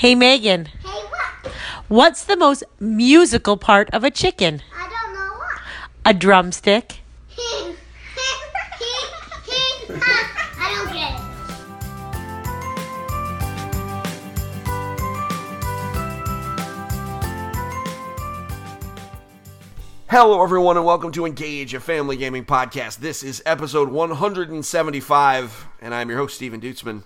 Hey Megan, Hey, what? what's the most musical part of a chicken? I don't know what. A drumstick. I don't get it. Hello, everyone, and welcome to Engage, a family gaming podcast. This is episode 175, and I'm your host, Stephen Dutzman.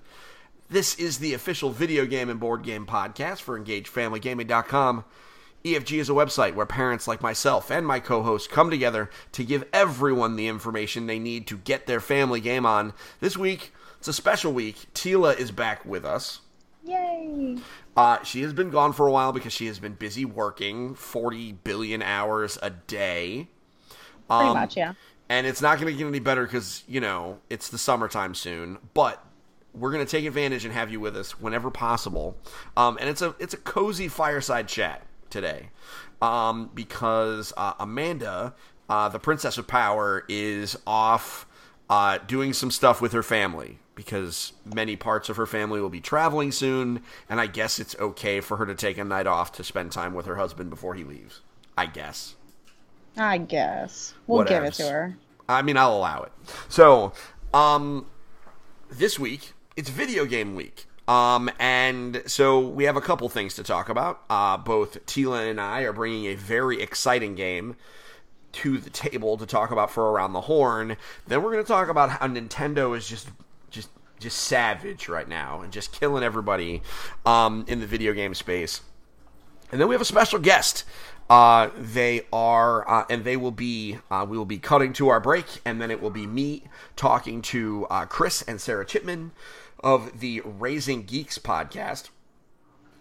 This is the official video game and board game podcast for EngageFamilyGaming.com. EFG is a website where parents like myself and my co host come together to give everyone the information they need to get their family game on. This week, it's a special week. Tila is back with us. Yay! Uh, she has been gone for a while because she has been busy working 40 billion hours a day. Pretty Um, much, yeah. And it's not going to get any better because, you know, it's the summertime soon. But we're going to take advantage and have you with us whenever possible. Um, and it's a it's a cozy fireside chat today um, because uh, Amanda, uh, the Princess of Power, is off uh, doing some stuff with her family because many parts of her family will be traveling soon, and I guess it's okay for her to take a night off to spend time with her husband before he leaves. I guess. I guess we'll give it to her. I mean, I'll allow it. So, um, this week it's video game week. Um, and so we have a couple things to talk about. Uh, both Tila and I are bringing a very exciting game to the table to talk about for Around the Horn. Then we're going to talk about how Nintendo is just just just savage right now and just killing everybody um, in the video game space. And then we have a special guest. Uh, they are, uh, and they will be. Uh, we will be cutting to our break, and then it will be me talking to uh, Chris and Sarah Chipman of the Raising Geeks podcast.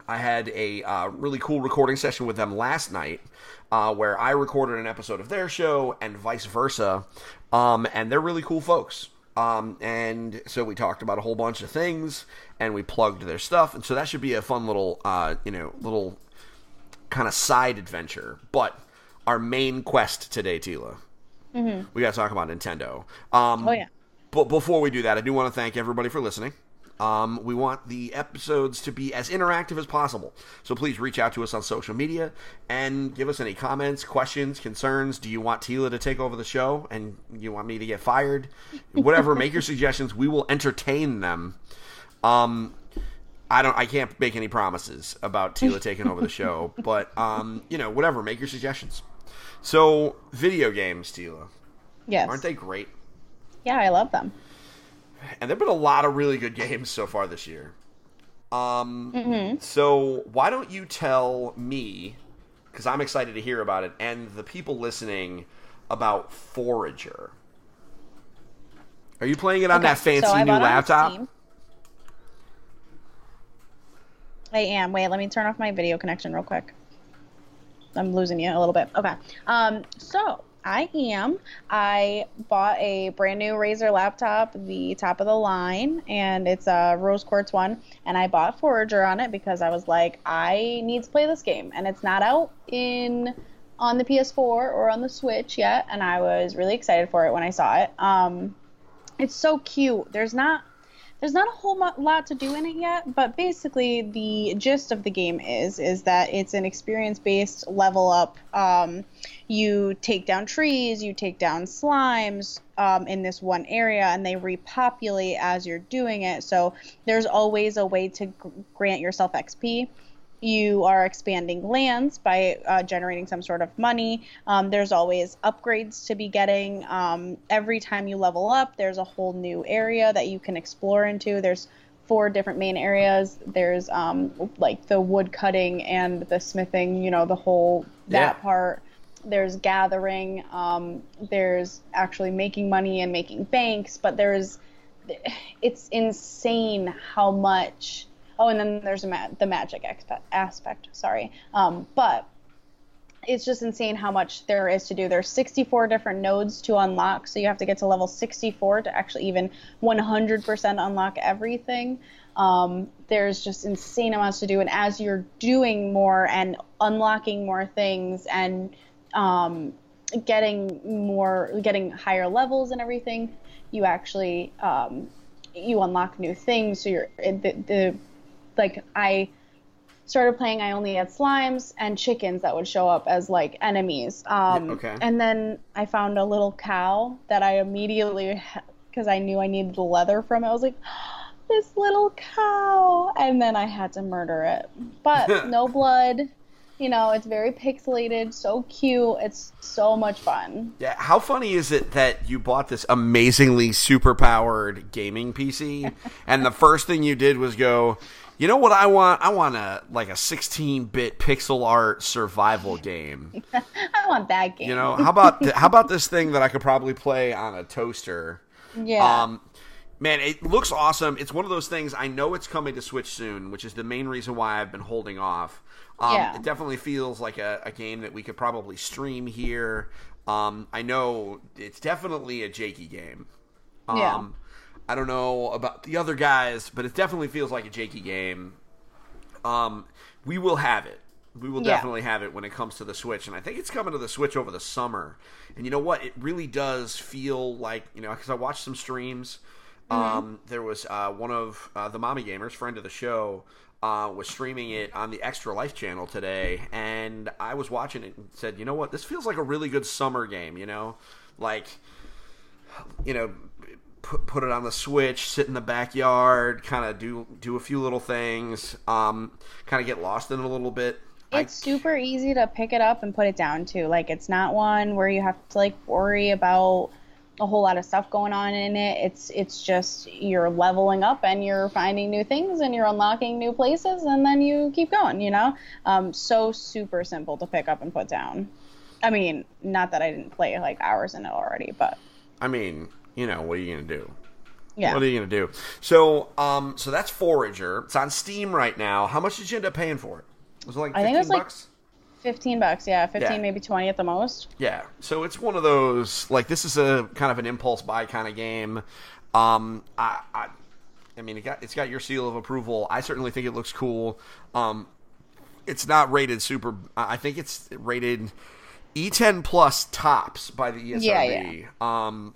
I had a uh, really cool recording session with them last night, uh, where I recorded an episode of their show and vice versa. Um, and they're really cool folks. Um, and so we talked about a whole bunch of things, and we plugged their stuff, and so that should be a fun little, uh, you know, little kind of side adventure. But our main quest today, Tila, we got to talk about Nintendo. Um, Oh yeah. but before we do that, I do want to thank everybody for listening. Um, we want the episodes to be as interactive as possible. So please reach out to us on social media and give us any comments, questions, concerns. Do you want Tila to take over the show and you want me to get fired? Whatever, make your suggestions. We will entertain them. Um, I don't. I can't make any promises about Tila taking over the show, but um, you know, whatever. Make your suggestions. So, video games, Tila, Yes. aren't they great? Yeah, I love them. and there've been a lot of really good games so far this year. Um, so why don't you tell me, because I'm excited to hear about it, and the people listening about Forager. Are you playing it on Okay, that fancy so new laptop? Steam. I am. Wait, let me turn off my video connection real quick. I'm losing you a little bit. Okay. Um, so I am. I bought a brand new Razer laptop, the top of the line, and it's a rose quartz one. And I bought Forager on it because I was like, I need to play this game, and it's not out in on the PS4 or on the Switch yet. And I was really excited for it when I saw it. Um, it's so cute. There's not there's not a whole lot to do in it yet, but basically the gist of the game is is that it's an experience-based level up. Um, you take down trees, you take down slimes um, in this one area, and they repopulate as you're doing it. So there's always a way to gr- grant yourself XP you are expanding lands by uh, generating some sort of money. Um, there's always upgrades to be getting. Um, every time you level up, there's a whole new area that you can explore into. There's four different main areas. There's um, like the wood cutting and the smithing, you know, the whole that Yeah. part. There's gathering. Um, there's actually making money and making banks, but there's it's insane how much. Oh, and then there's ma- the magic expe- aspect. Sorry, um, but it's just insane how much there is to do. There's 64 different nodes to unlock, so you have to get to level 64 to actually even 100% unlock everything. Um, there's just insane amounts to do, and as you're doing more and unlocking more things and um, getting more, getting higher levels and everything, you actually um, you unlock new things. So you're the, the like I started playing, I only had slimes and chickens that would show up as like enemies. Um, okay. And then I found a little cow that I immediately, because I knew I needed the leather from it, I was like, this little cow. And then I had to murder it. But no blood. You know, it's very pixelated, so cute. It's so much fun. Yeah, how funny is it that you bought this amazingly superpowered gaming PC, and the first thing you did was go, you know what I want? I want a like a 16-bit pixel art survival game. I want that game. You know, how about how about this thing that I could probably play on a toaster? yeah. Um, man, it looks awesome. It's one of those things. I know it's coming to Switch soon, which is the main reason why I've been holding off. Um, Yeah. It definitely feels like a, a game that we could probably stream here. Um, I know it's definitely a Jakey game. Um, Yeah. I don't know about the other guys, but it definitely feels like a Jakey game. Um, we will have it. We will Yeah. definitely have it when it comes to the Switch, and I think it's coming to the Switch over the summer. And you know what? It really does feel like you know because I watched some streams. Um, there was uh, one of uh, the mommy gamers, friend of the show, uh, was streaming it on the Extra Life channel today, and I was watching it and said, you know what? This feels like a really good summer game. You know, like you know, put put it on the Switch, sit in the backyard, kind of do do a few little things, um, kind of get lost in it a little bit. I- It's super easy to pick it up and put it down too. Like it's not one where you have to like worry about a whole lot of stuff going on in it. It's it's just you're leveling up and you're finding new things and you're unlocking new places and then you keep going, you know? Um so super simple to pick up and put down. I mean, not that I didn't play like hours in it already, but I mean, you know, what are you gonna do? yeah. What are you gonna do? So, um, so that's Forager. It's on Steam right now. How much did you end up paying for it? Was it like I fifteen think it was like- bucks? 15 bucks, yeah, 15 Yeah. maybe 20 at the most. Yeah. So it's one of those like this is a kind of an impulse buy kind of game. Um, I, I, I mean, it got it's got your seal of approval. I certainly think it looks cool. Um, it's not rated super. I think it's rated E10 plus tops by the ESRB. Yeah, Um,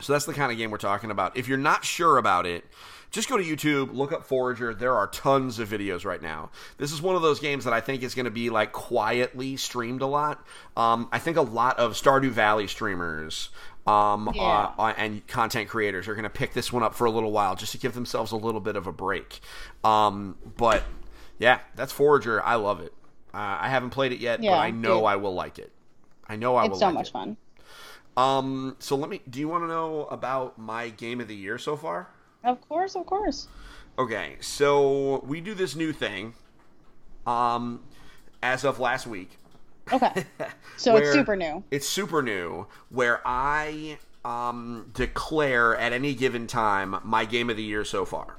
so that's the kind of game we're talking about. If you're not sure about it, just go to YouTube, look up Forager. There are tons of videos right now. This is one of those games that I think is going to be like quietly streamed a lot. Um, I think a lot of Stardew Valley streamers um, Yeah. uh, uh, and content creators are going to pick this one up for a little while just to give themselves a little bit of a break. Um, but yeah, that's Forager. I love it. Uh, I haven't played it yet, but I know it- I will like it. I know I will It's so like much it. fun. Um, so let me. Do you want to know about my game of the year so far? Of course, of course. Okay, so we do this new thing. Um, as of last week, Okay. So it's super new. It's super new, where I um declare at any given time my game of the year so far.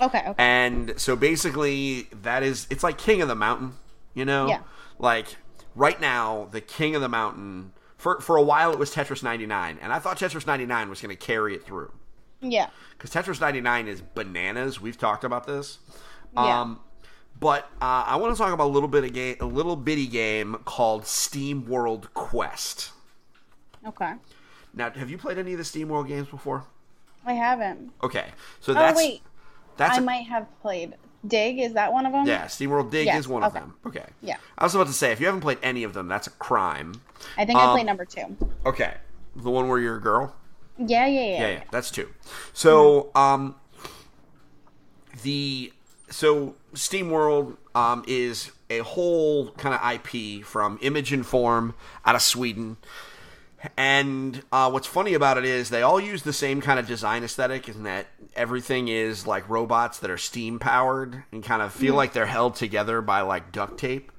Okay, okay. And so basically, that is it's like King of the Mountain, you know? Yeah. Like right now, the King of the Mountain. For for a while, it was Tetris 99, and I thought Tetris 99 was going to carry it through Yeah. because Tetris 99 is bananas. We've talked about this. Yeah. Um, but uh, I want to talk about a little bit of game, a little bitty game called Steam World Quest. Okay. Now, have you played any of the Steam World games before? I haven't. Okay, so Oh that's wait, that's I a- might have played Dig. Is that one of them? yeah. Steam World Dig Yes, is one of them. Okay. Yeah. I was about to say if you haven't played any of them, that's a crime. I think I Um, played number two. Okay, the one where you're a girl. Yeah, yeah, yeah. Yeah, yeah, that's two. So, um, the so Steam World um, is a whole kind of IP from Image and Form out of Sweden. And uh, what's funny about it is they all use the same kind of design aesthetic, in that everything is like robots that are steam powered and kind of feel like they're held together by like duct tape.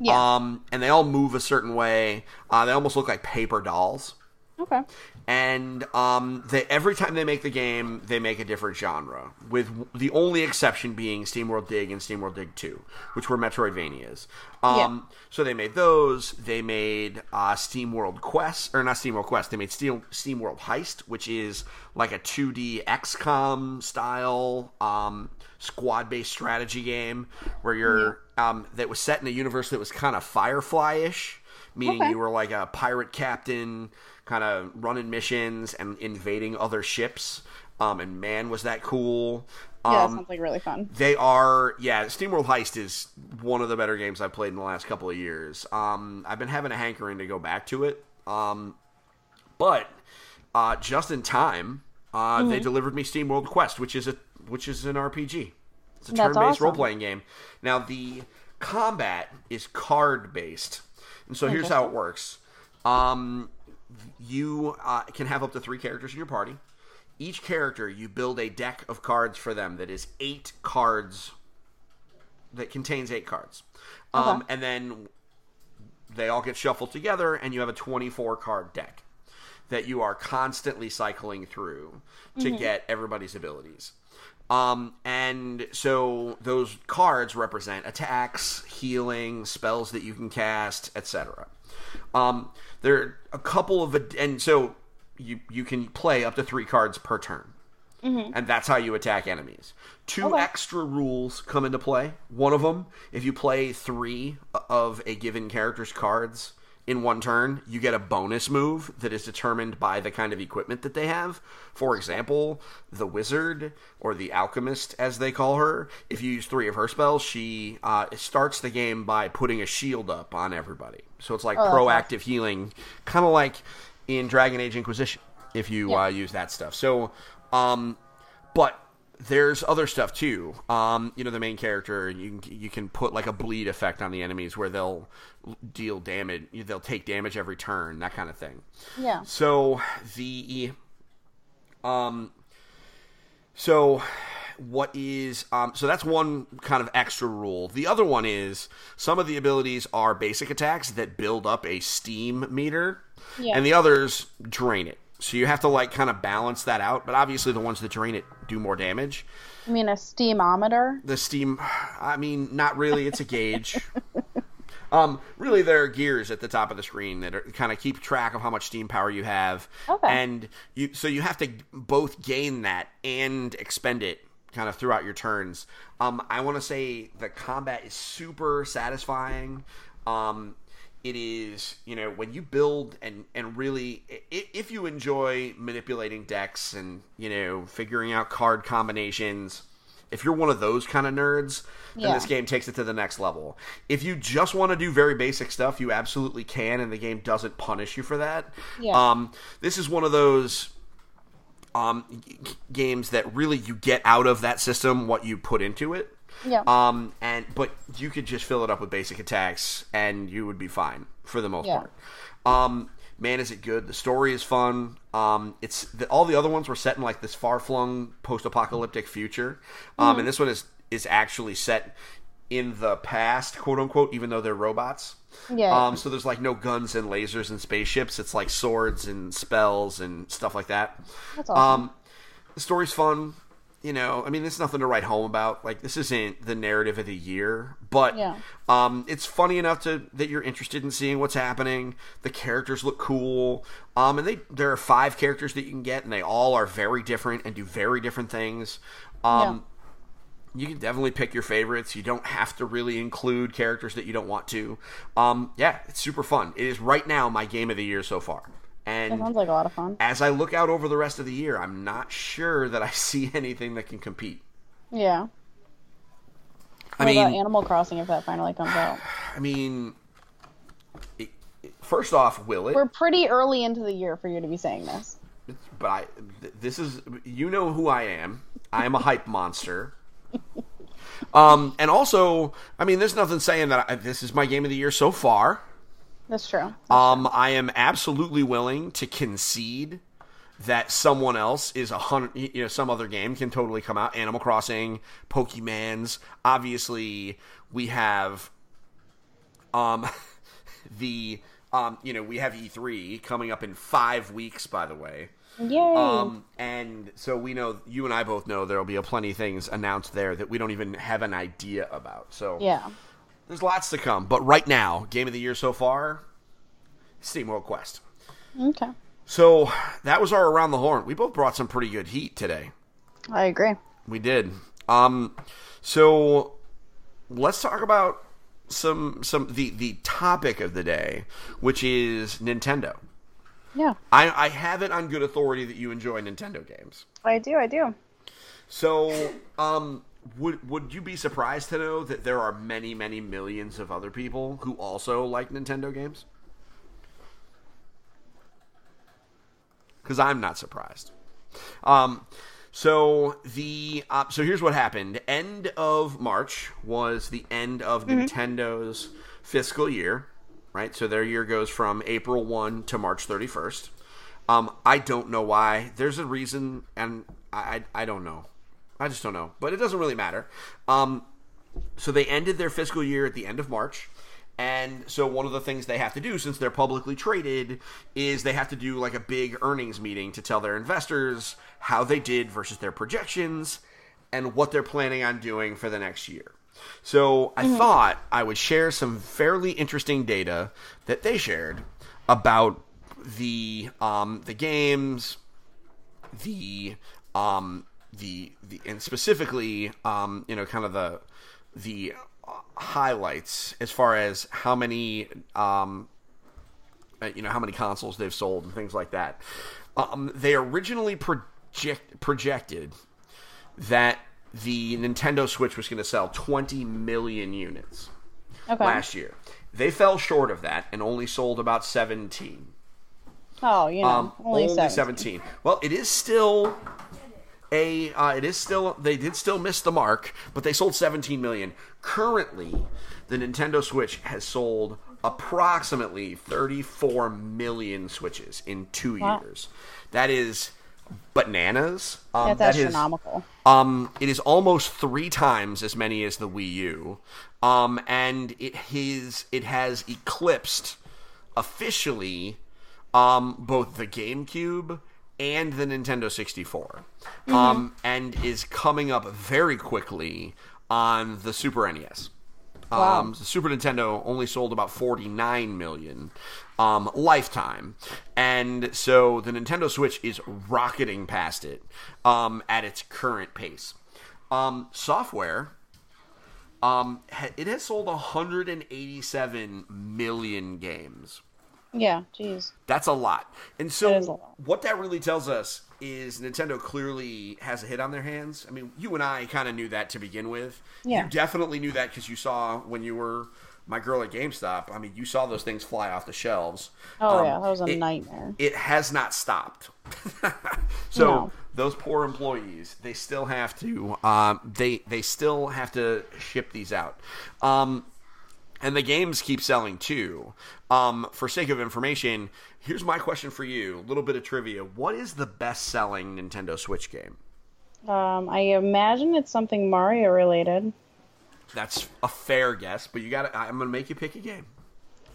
Yeah. Um, and they all move a certain way. Uh, they almost look like paper dolls Okay. And um, they every time they make the game, they make a different genre. With the only exception being SteamWorld Dig and SteamWorld Dig Two, which were Metroidvanias. Um, So they made those. They made uh, SteamWorld Quest, or not SteamWorld Quest. They made Steam SteamWorld Heist, which is like a 2D XCOM style um, squad-based strategy game where you're um, that was set in a universe that was kind of Firefly-ish, meaning Okay. you were like a pirate captain kind of running missions and invading other ships. Um, and man, was that cool. Yeah, Um, sounds like really fun. they are, yeah. SteamWorld Heist is one of the better games I've played in the last couple of years. Um, I've been having a hankering to go back to it, um, but uh, just in time, uh, Mm-hmm. they delivered me SteamWorld Quest, which is a which is an RPG. It's a turn-based awesome. role-playing game. Now the combat is card-based, and so here's how it works. Um, you uh, can have up to three characters in your party. Each character, you build a deck of cards for them that is eight cards, that contains eight cards. Um, Okay. And then they all get shuffled together, and you have a 24 card deck that you are constantly cycling through to get everybody's abilities. Um, and so those cards represent attacks, healing, spells that you can cast, etc. Um, there are a couple of and so you you can play up to three cards per turn, mm-hmm. and that's how you attack enemies. Two Okay. extra rules come into play. One of them, if you play three of a given character's cards in one turn, you get a bonus move that is determined by the kind of equipment that they have. For example, the wizard or the alchemist, as they call her, if you use three of her spells, she uh, starts the game by putting a shield up on everybody. So it's like that's proactive healing, kind of like in Dragon Age Inquisition, if you Yeah. uh, use that stuff. So, um, but there's other stuff too. Um, you know, the main character, you can, you can put like a bleed effect on the enemies where they'll deal damage, they'll take damage every turn, that kind of thing. Yeah. So the um so what is um so that's one kind of extra rule. The other one is some of the abilities are basic attacks that build up a steam meter Yeah. and the others drain it. So you have to like kind of balance that out, but obviously the ones that drain it do more damage. I mean, a steamometer. The steam I mean not really, it's a gauge. Um, really, there are gears at the top of the screen that are, kind of keep track of how much steam power you have, Okay. and you so you have to both gain that and expend it kind of throughout your turns. Um, I want to say the combat is super satisfying. Um, it is you know when you build and and really if you enjoy manipulating decks and you know figuring out card combinations. If you're one of those kind of nerds, then Yeah. this game takes it to the next level. If you just want to do very basic stuff, you absolutely can, and the game doesn't punish you for that. Yeah. Um, this is one of those um, g- games that really you get out of that system what you put into it. Yeah. Um, and but you could just fill it up with basic attacks, and you would be fine for the most Yeah. part. Um, man, is it good? The story is fun. Um, it's the, all the other ones were set in like this far flung post apocalyptic future, um, Mm-hmm. and this one is is actually set in the past, quote unquote, even though they're robots. Yeah. Um, so there's like no guns and lasers and spaceships. It's like swords and spells and stuff like that. That's awesome. Um, the story's fun. You know, I mean, there's nothing to write home about. Like, this isn't the narrative of the year, but Yeah. um, it's funny enough to that you're interested in seeing what's happening. The characters look cool, um, and they there are five characters that you can get, and they all are very different and do very different things. Um, You can definitely pick your favorites. You don't have to really include characters that you don't want to. Um, yeah, it's super fun. It is right now my game of the year so far, That and sounds like a lot of fun. as I look out over the rest of the year, I'm not sure that I see anything that can compete. Yeah. I What about mean, Animal Crossing if that finally comes out? I mean, it, it- first off, will it? We're pretty early into the year for you to be saying this. But I, this is, you know who I am. I am a hype monster. Um, and also, I mean, there's nothing saying that I, this is my game of the year so far. That's true. Um, I am absolutely willing to concede that someone else is a hundred, you know, some other game can totally come out. Animal Crossing, Pokemans. Obviously, we have, um, the, um, you know, we have E3 coming up in five weeks. By the way, Yay. um, and so we know, you and I both know there will be a plenty of things announced there that we don't even have an idea about. So yeah. There's lots to come. But right now, game of the year so far, Steam World Quest. Okay. So that was our around the horn. We both brought some pretty good heat today. I agree. We did. Um, so let's talk about some some the the topic of the day, which is Nintendo. Yeah, I, I have it on good authority that you enjoy Nintendo games. I do. I do. So, um, would would you be surprised to know that there are many, many millions of other people who also like Nintendo games? Because I'm not surprised. Um, so the uh, so here's what happened. End of March was the end of Nintendo's fiscal year, right? So their year goes from April one to March 31st. Um, I don't know why. There's a reason, and I, I I don't know. I just don't know, but it doesn't really matter. Um, so they ended their fiscal year at the end of March. And so one of the things they have to do since they're publicly traded is they have to do like a big earnings meeting to tell their investors how they did versus their projections and what they're planning on doing for the next year. So I thought I would share some fairly interesting data that they shared about the um, the games, the um the the and specifically um you know kind of the the highlights as far as how many um uh, you know how many consoles they've sold and things like that. Um, they originally project projected that the Nintendo Switch was going to sell 20 million units Okay. last year. They fell short of that and only sold about 17. Oh, you know, Um, only, only, seven. 17. Well, it is still a. Uh, it is still. They did still miss the mark, but they sold 17 million. Currently, the Nintendo Switch has sold approximately 34 million Switches in two Wow. years. That is bananas. Um, That's that is- astronomical. um, it is almost three times as many as the Wii U, um, and it has it has eclipsed officially um, both the GameCube and the Nintendo 64, um, and is coming up very quickly on the Super NES. Wow. Um, the Super Nintendo only sold about 49 million um, lifetime, and so the Nintendo Switch is rocketing past it um, at its current pace. Um, software, um, it has sold 187 million games. Yeah, jeez. That's a lot. And so, lot. what that really tells us is Nintendo clearly has a hit on their hands. I mean, you and I kind of knew that to begin with. Yeah. You definitely knew that because you saw when you were my girl at GameStop. I mean, you saw those things fly off the shelves. Oh Um, yeah, that was a it- nightmare. It has not stopped. so No. those poor employees, they still have to. Um, they they still have to ship these out. Um, and the games keep selling too. Um, for sake of information, here's my question for you: a little bit of trivia. What is the best-selling Nintendo Switch game? Um, I imagine it's something Mario related. That's a fair guess, but you got to I'm gonna make you pick a game.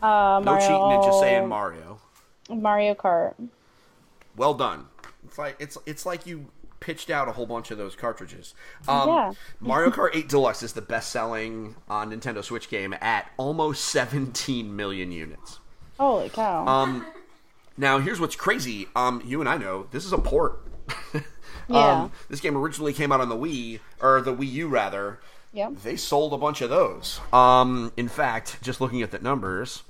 Uh, No Mario, cheating and just saying Mario. Mario Kart. Well done. It's like it's it's like you pitched out a whole bunch of those cartridges. Um, Yeah. Mario Kart 8 Deluxe is the best-selling uh, Nintendo Switch game at almost 17 million units. Holy cow! Um, now here's what's crazy. Um, you and I know this is a port. Yeah. Um, this game originally came out on the Wii or the Wii U rather. Yep. They sold a bunch of those. Um, in fact, just looking at the numbers,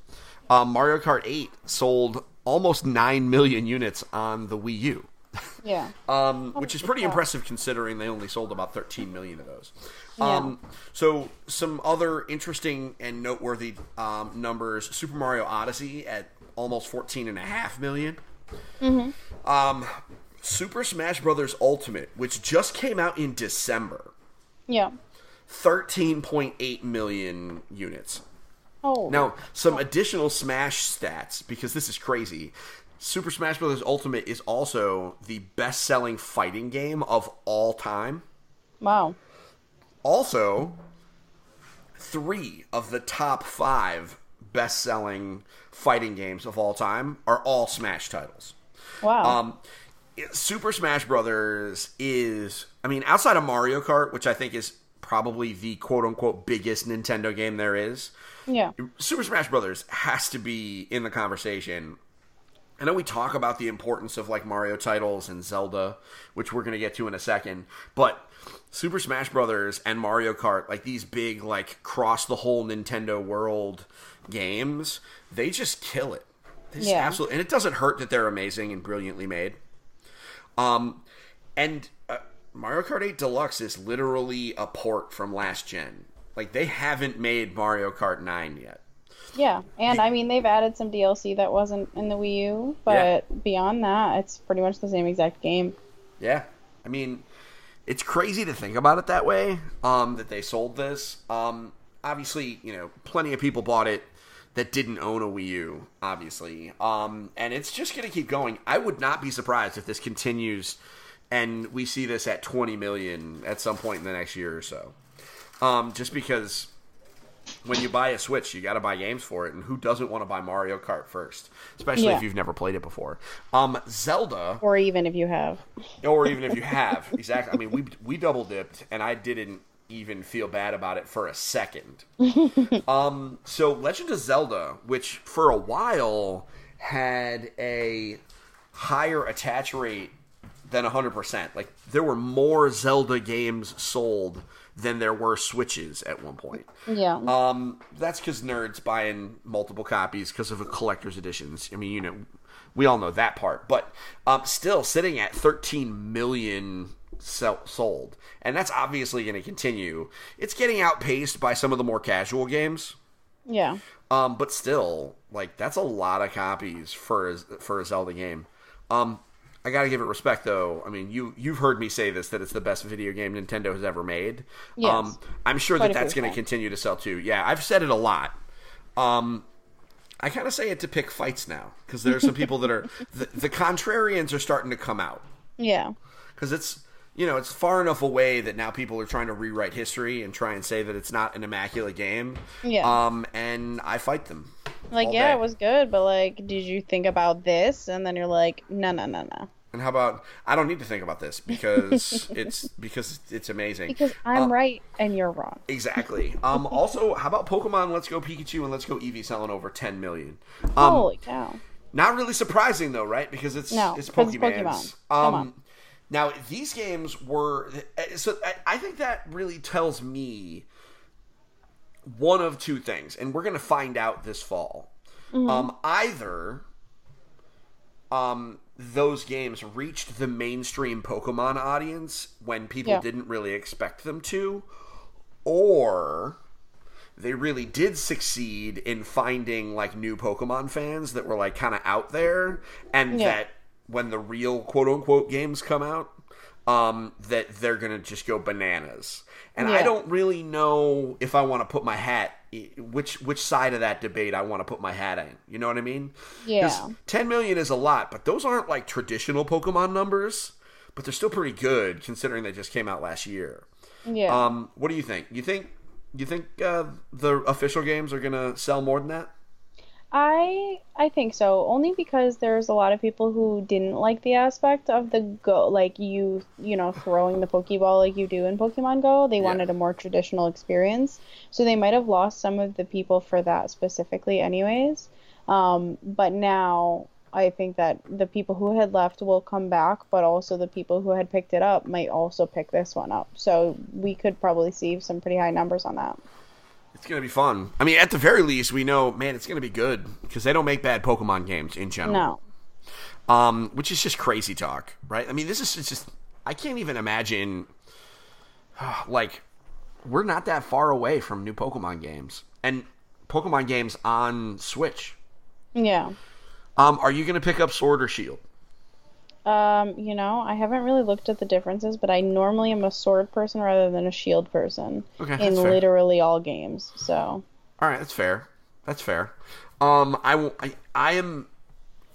um, Mario Kart 8 sold almost 9 million units on the Wii U. yeah. Um, which is pretty impressive considering they only sold about 13 million of those. Yeah. Um, so some other interesting and noteworthy um, numbers: Super Mario Odyssey at almost 14 and a half million. Mm-hmm. Um, Super Smash Brothers Ultimate, which just came out in December, Yeah. 13.8 million units. Oh. Now, some additional Smash stats because this is crazy. Super Smash Bros. Ultimate is also the best-selling fighting game of all time. Wow. Also, three of the top five best-selling fighting games of all time are all Smash titles. Wow. Um, Super Smash Brothers is, I mean, outside of Mario Kart, which I think is probably the quote-unquote biggest Nintendo game there is. yeah. Super Smash Brothers has to be in the conversation. I know we talk about the importance of like Mario titles and Zelda, which we're going to get to in a second, but Super Smash Brothers and Mario Kart, like these big like cross the whole Nintendo world games, they just kill it. This Yeah. absolutely, and it doesn't hurt that they're amazing and brilliantly made. Um, and uh, Mario Kart 8 Deluxe is literally a port from last gen. Like they haven't made Mario Kart 9 yet. Yeah, and I mean they've added some DLC that wasn't in the Wii U, but beyond that, it's pretty much the same exact game. Yeah, I mean, it's crazy to think about it that way. Um, that they sold this. Um, obviously, you know, plenty of people bought it that didn't own a Wii U. Obviously, um, and it's just going to keep going. I would not be surprised if this continues, and we see this at 20 million at some point in the next year or so. Um, just because when you buy a Switch, you got to buy games for it, and who doesn't want to buy Mario Kart first, especially Yeah. if you've never played it before? Um, Zelda Or even if you have. or even if you have exactly i mean we we double dipped and i didn't even feel bad about it for a second um so legend of zelda which for a while had a higher attach rate than 100% like there were more zelda games sold than there were switches at one point Yeah. um, that's because nerds buying multiple copies because of a collector's editions. I mean, you know, we all know that part. But um, still sitting at 13 million sell- sold, and that's obviously going to continue. It's getting outpaced by some of the more casual games. yeah. Um, but still, like that's a lot of copies for a, for a Zelda game. Um, I gotta give it respect though. I mean, you you've heard me say this that it's the best video game Nintendo has ever made. Yes. Um, I'm sure Quite that that's going to continue to sell too. Yeah, I've said it a lot. Um, I kind of say it to pick fights now because there are some people that are the, the contrarians are starting to come out Yeah. because it's you know it's far enough away that now people are trying to rewrite history and try and say that it's not an immaculate game. Yeah. Um, and I fight them. Like, yeah, day. it was good, but like, did you think about this? And then you're like, no, no, no, no. And how about I don't need to think about this because it's because it's amazing. Because I'm Uh, right and you're wrong. Exactly. Um, also, how about Pokemon Let's Go Pikachu and Let's Go Eevee selling over 10 million? Um, Holy cow. Not really surprising though, right? Because it's No, it's. Pokemon. Come Um, on. now these games were so I, I think that really tells me one of two things, and we're gonna find out this fall. Mm-hmm. Um, either um those games reached the mainstream Pokemon audience when people Yeah. didn't really expect them to, or they really did succeed in finding like new Pokemon fans that were like kind of out there, and Yeah. that when the real quote unquote games come out, um, that they're gonna just go bananas. And I don't really know if I want to put my hat which which side of that debate I want to put my hat in. You know what I mean? Yeah. 10 million is a lot, but those aren't like traditional Pokemon numbers, but they're still pretty good considering they just came out last year. Yeah. Um, what do you think? You think you think uh, the official games are gonna sell more than that? I I think so, only because there's a lot of people who didn't like the aspect of the go like you you know throwing the Pokeball like you do in Pokemon Go. They wanted a more traditional experience, so they might have lost some of the people for that specifically, anyways. Um, but now I think that the people who had left will come back, but also the people who had picked it up might also pick this one up. So we could probably see some pretty high numbers on that. It's gonna be fun. I mean, at the very least, we know, man, it's gonna be good because they don't make bad Pokemon games in general. No. um, which is just crazy talk, right? I mean, this is it's just I can't even imagine. Like, we're not that far away from new Pokemon games and Pokemon games on Switch. Yeah. Um, are you going to pick up Sword or Shield? Um, you know, I haven't really looked at the differences, but I normally am a sword person rather than a shield person Okay, in literally all games. So, All right, that's fair. That's fair. Um, I will. I, I am.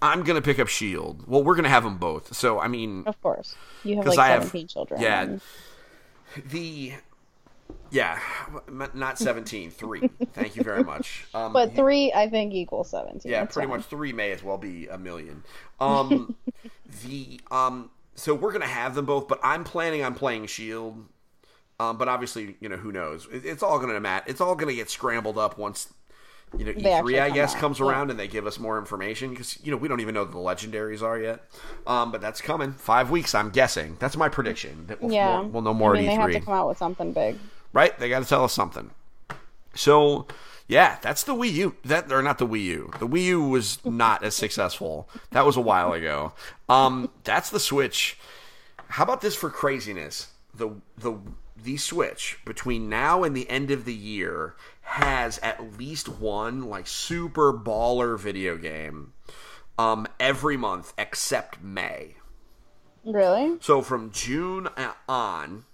I'm gonna pick up Shield. Well, we're gonna have them both. So I mean, of course, you have like I have- 17 children. yeah. the yeah, not 17, three. Thank you very much. Um, But 3 I think equals 17. Yeah, That's pretty fine. much three may as well be a million. Um, the um, so we're gonna have them both, but I'm planning on playing Shield. Um, but obviously, you know, who knows? It, it's all gonna mat. It's all gonna get scrambled up once you know They E3, I guess, out, comes yeah. around and they give us more information because you know we don't even know the legendaries are yet. Um, but that's coming. Five weeks, I'm guessing. That's my prediction. That we'll, Yeah. we'll, we'll know more I mean, at they E3 have to come out with something big. Right? They got to tell us something. So Yeah, that's the Wii U. That or not the Wii U. The Wii U was not as successful. That was a while ago. Um, that's the Switch. How about this for craziness? The the the Switch between now and the end of the year has at least one like super baller video game um every month except May. Really? So from June on,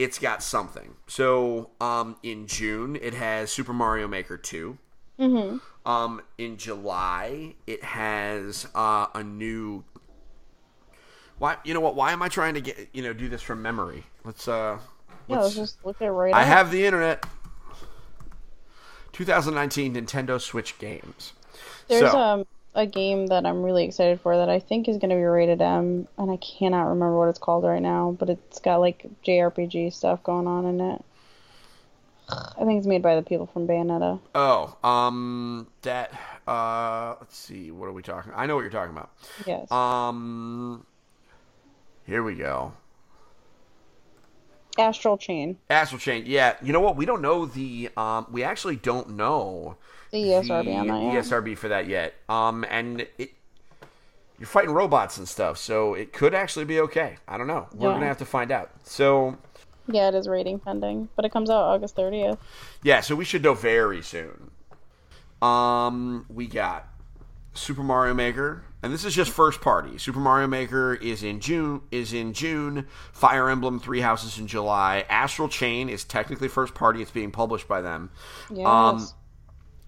it's got something. So um, in June, it has Super Mario Maker 2. Mm-hmm. Um, in July, it has uh, a new. Why you know what? Why am I trying to get you know do this from memory? Let's uh. Yeah, let's- let's just look at it right now. I up. have the internet. 2019 Nintendo Switch games. There's so, um a game that I'm really excited for that I think is going to be rated M, and I cannot remember what it's called right now, but it's got like JRPG stuff going on in it. I think it's made by the people from Bayonetta. Oh, um, that. Uh, let's see. What are we talking? I know what you're talking about. Yes. Um, here we go. Astral Chain. Astral Chain. Yeah, you know what? We don't know the. Um, we actually don't know The ESRB on that, yeah. ESRB for that yet. Um, and it. You're fighting robots and stuff, so it could actually be okay. I don't know. We're Yeah. gonna have to find out. So, Yeah, it is rating pending, but it comes out August 30th. yeah, so we should know very soon. Um, we got Super Mario Maker, and this is just first party. Super Mario Maker is in June. Is in June. Fire Emblem Three Houses in July. Astral Chain is technically first party. It's being published by them. Yes. Um,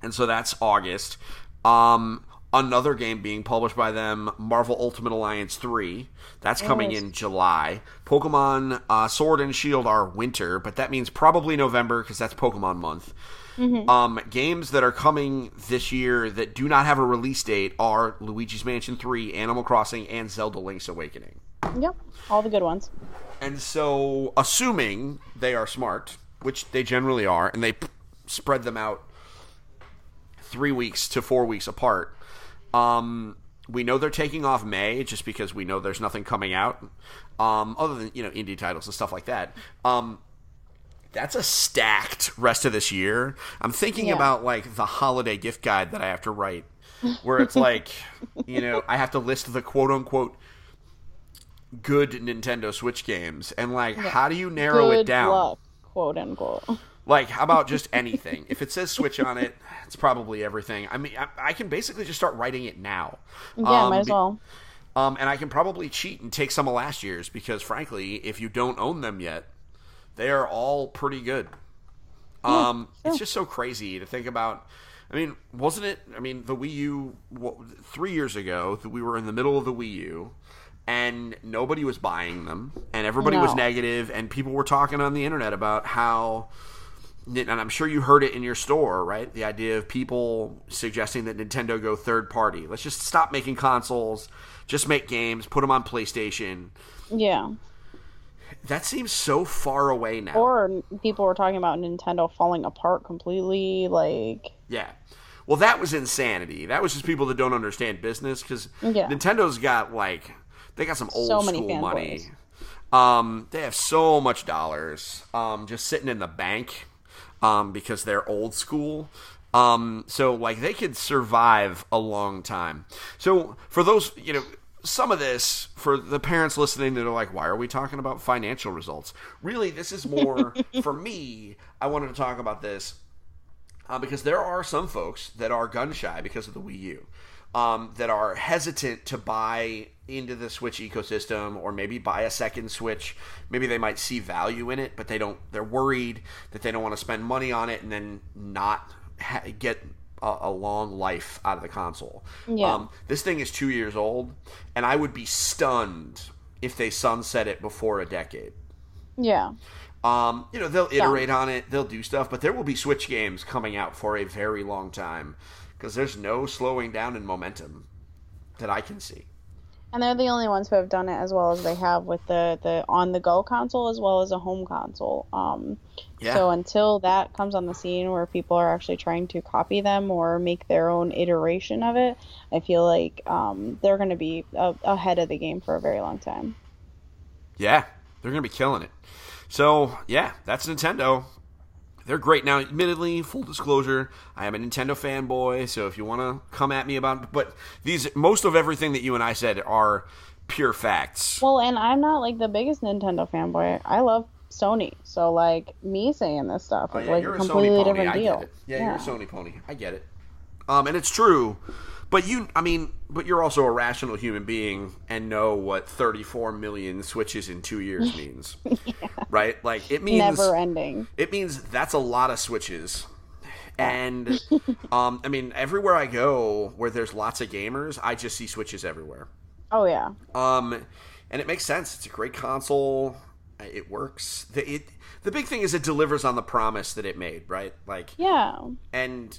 and so that's August. Um, another game being published by them, Marvel Ultimate Alliance 3. That's coming Yes. in July. Pokemon uh, Sword and Shield are winter, but that means probably November because that's Pokemon month. Um, games that are coming this year that do not have a release date are Luigi's Mansion 3, Animal Crossing, and Zelda Link's Awakening. Yep. All the good ones. And so, assuming they are smart, which they generally are, and they p- spread them out three weeks to four weeks apart, um, we know they're taking off May just because we know there's nothing coming out, um, other than you know indie titles and stuff like that. Um, that's a stacked rest of this year. I'm thinking Yeah. about like the holiday gift guide that I have to write, where it's like, you know, I have to list the quote unquote good Nintendo Switch games, and like, how do you narrow good it down? luck, quote unquote. Like, how about just anything? if it says Switch on it, it's probably everything. I mean, I, I can basically just start writing it now. Yeah, Um, might as well. Um, and I can probably cheat and take some of last year's because, frankly, if you don't own them yet, they are all pretty good. Um, It's just so crazy to think about. I mean, wasn't it? I mean, the Wii U what, three years ago, we were in the middle of the Wii U, and nobody was buying them, and everybody was negative, and people were talking on the internet about how and I'm sure you heard it in your store, right? The idea of people suggesting that Nintendo go third party. Let's just stop making consoles, just make games, put them on PlayStation. Yeah. That seems so far away now. Or people were talking about Nintendo falling apart completely. Like, yeah. Well, that was insanity. That was just people that don't understand business because Yeah. Nintendo's got like they got some old So many school money. Um, they have so much dollars um, just sitting in the bank um, because they're old school. Um, so like they could survive a long time. So for those, you know, some of this for the parents listening that are like, why are we talking about financial results? Really, this is more for me. I wanted to talk about this uh, because there are some folks that are gun shy because of the Wii U, um, that are hesitant to buy into the Switch ecosystem or maybe buy a second Switch. Maybe they might see value in it, but they don't. They're worried that they don't want to spend money on it and then not ha- get a, a long life out of the console. Yeah. Um, this thing is two years old, and I would be stunned if they sunset it before a decade. yeah. Um, you know, they'll iterate on it, they'll do stuff, but there will be Switch games coming out for a very long time because there's no slowing down in momentum that I can see. And they're the only ones who have done it as well as they have with the, the on the go console as well as a home console. Um, Yeah. So until that comes on the scene where people are actually trying to copy them or make their own iteration of it, I feel like um, they're going to be a- ahead of the game for a very long time. Yeah, they're going to be killing it. So, yeah, that's Nintendo. They're great. Now, admittedly, full disclosure, I am a Nintendo fanboy, so if you want to come at me about, but these most of everything that you and I said are pure facts. Well, and I'm not like the biggest Nintendo fanboy. I love Sony, so like me saying this stuff Oh, is yeah, like you're a completely pony. different I deal. get it. Yeah, you're a Sony pony. I get it. Um, and it's true. But you, I mean, but you're also a rational human being and know what 34 million switches in two years means, right? Like it means Never ending. it means that's a lot of switches. And um, I mean, everywhere I go where there's lots of gamers, I just see switches everywhere. Oh yeah. Um, and it makes sense. It's a great console. It works. The, it, the big thing is it delivers on the promise that it made, right? Like, Yeah. and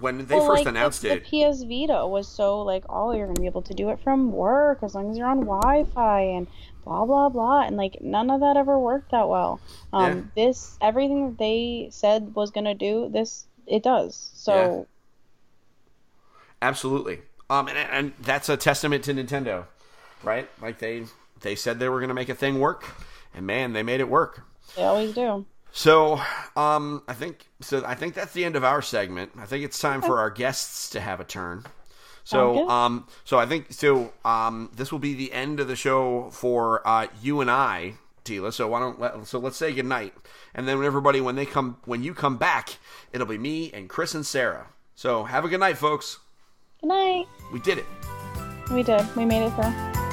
when they well, first like, announced the, it, the PS Vita was so like, oh, you're gonna be able to do it from work as long as you're on Wi-Fi and blah blah blah, and like none of that ever worked that well. Um, this everything that they said was gonna do, this it does. So absolutely. Um, and, and that's a testament to Nintendo, right? Like they they said they were going to make a thing work, and man, they made it work. they always do. So, um, I think so. I think that's the end of our segment. I think it's time for our guests to have a turn. So, um, so I think so. Um, this will be the end of the show for uh, you and I, Tila. So why don't let, so let's say goodnight, and then when everybody when they come when you come back, it'll be me and Chris and Sarah. So have a good night, folks. Good night. We did it. We did. We made it through.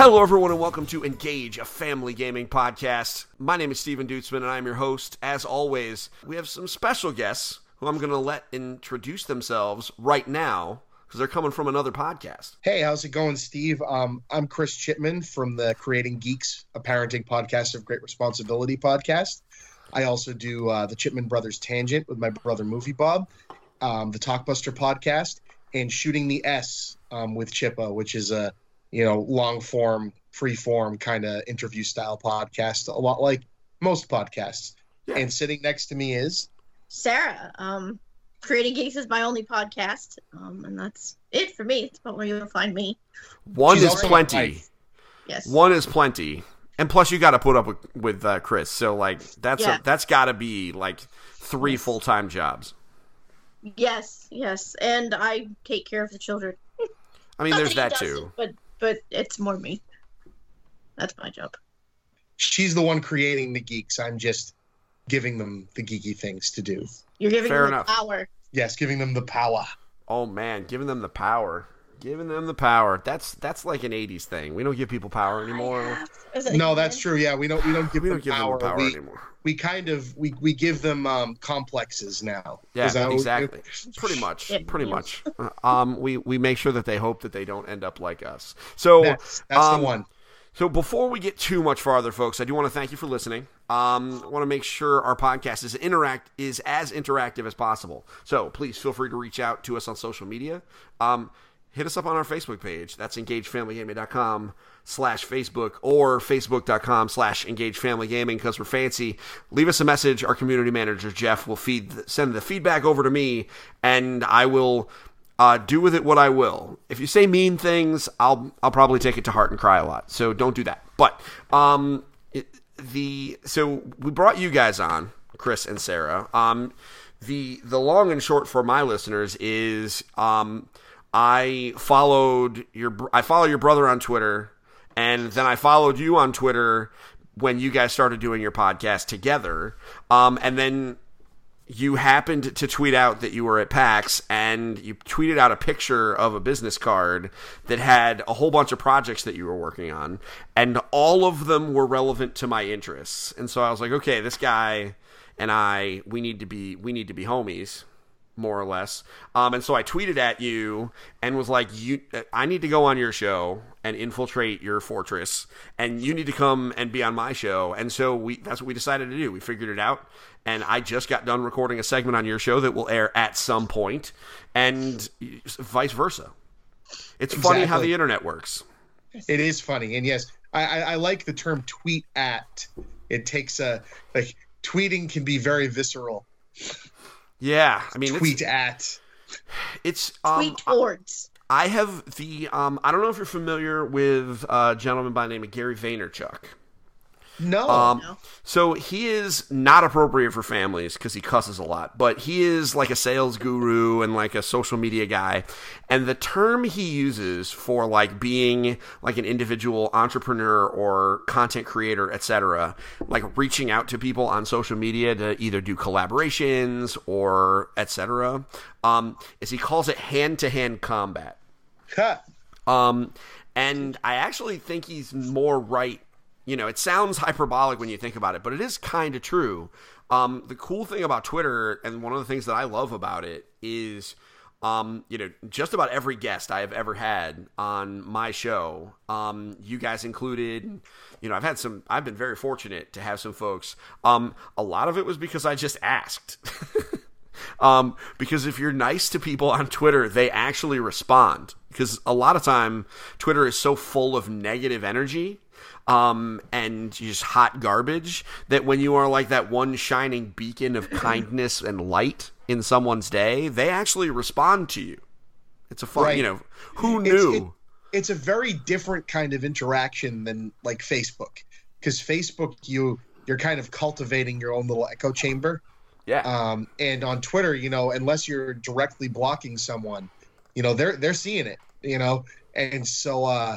Hello, everyone, and welcome to Engage, a family gaming podcast. My name is Steven Dutzman, and I'm your host. As always, we have some special guests who I'm going to let introduce themselves right now because they're coming from another podcast. Hey, how's it going, Steve? Um, I'm Chris Chipman from the Creating Geeks, a parenting podcast of Great Responsibility podcast. I also do uh, the Chipman Brothers Tangent with my brother Movie Bob, um, the Talkbuster podcast, and Shooting the S um, with Chippa, which is a you know long form, free form kind of interview style podcast, a lot like most podcasts. Yeah. And sitting next to me is Sarah. Um, Creating Geeks is my only podcast, um, and that's it for me. It's about where you'll find me. One She's is plenty. wife. Yes. One is plenty. And plus, you got to put up with, with uh, Chris. So, like, that's Yeah. a, that's got to be like three Yes. full time jobs. Yes, yes, and I take care of the children. I mean, Not there's he that doesn't, too. but but it's more me. That's my job. she's the one creating the geeks. I'm just giving them the geeky things to do. You're giving Fair them enough. the power. Yes, giving them the power. Oh man, giving them the power. Giving them the power. That's that's like an '80s thing. We don't give people power anymore. No, that's true. Yeah, we don't we don't give We them don't give power. them power we, anymore. We kind of we, we give them um, complexes now. Yeah, Is that exactly. Pretty much. Pretty much. Um, we we make sure that they hope that they don't end up like us. So That's, that's um, the one. So before we get too much farther, folks, I do want to thank you for listening. Um, I want to make sure our podcast is interact is as interactive as possible. So please feel free to reach out to us on social media. Um, hit us up on our Facebook page. That's engagefamilygaming.com slash Facebook or facebook.com slash engagefamilygaming because we're fancy. Leave us a message. Our community manager, Jeff, will feed send the feedback over to me and I will uh, do with it what I will. If you say mean things, I'll I'll probably take it to heart and cry a lot. So don't do that. But um, it, the so we brought you guys on, Chris and Sarah. Um, the the long and short for my listeners is um, I followed your I follow your brother on Twitter, and then I followed you on Twitter when you guys started doing your podcast together. Um, and then you happened to tweet out that you were at PAX and you tweeted out a picture of a business card that had a whole bunch of projects that you were working on and all of them were relevant to my interests. And so I was like, okay, this guy and I we need to be we need to be homies more or less. Um, and so I tweeted at you and was like, "You, I need to go on your show and infiltrate your fortress, and you need to come and be on my show." And so we that's what we decided to do. We figured it out, and I just got done recording a segment on your show that will air at some point, and vice versa. It's funny how the internet works. It is funny, and yes, I, I, I like the term tweet at. It takes a like tweeting can be very visceral. Yeah, I mean, tweet it's at. it's um, Tweet towards. I have the. Um, I don't know if you're familiar with a gentleman by the name of Gary Vaynerchuk. No. Um, No. so he is not appropriate for families because he cusses a lot, but he is like a sales guru and like a social media guy. And the term he uses for like being like an individual entrepreneur or content creator, etc., like reaching out to people on social media to either do collaborations or etc., um, is he calls it hand to hand combat. Ha. Um, and I actually think he's more right. You know, it sounds hyperbolic when you think about it, but it is kind of true. Um, the cool thing about Twitter, and one of the things that I love about it, is, um, you know, just about every guest I have ever had on my show, um, you guys included. You know, I've had some. I've been very fortunate to have some folks. Um, a lot of it was because I just asked. Um, because if you're nice to people on Twitter, they actually respond. Because a lot of time, Twitter is so full of negative energy um, and just hot garbage that when you are like that one shining beacon of kindness and light in someone's day, they actually respond to you. It's a fun, Right. you know, who It's- knew? it- it's a very different kind of interaction than like Facebook, because Facebook you you're kind of cultivating your own little echo chamber. yeah. Um, and on Twitter, you know, unless you're directly blocking someone, you know, they're they're seeing it, you know, and so uh,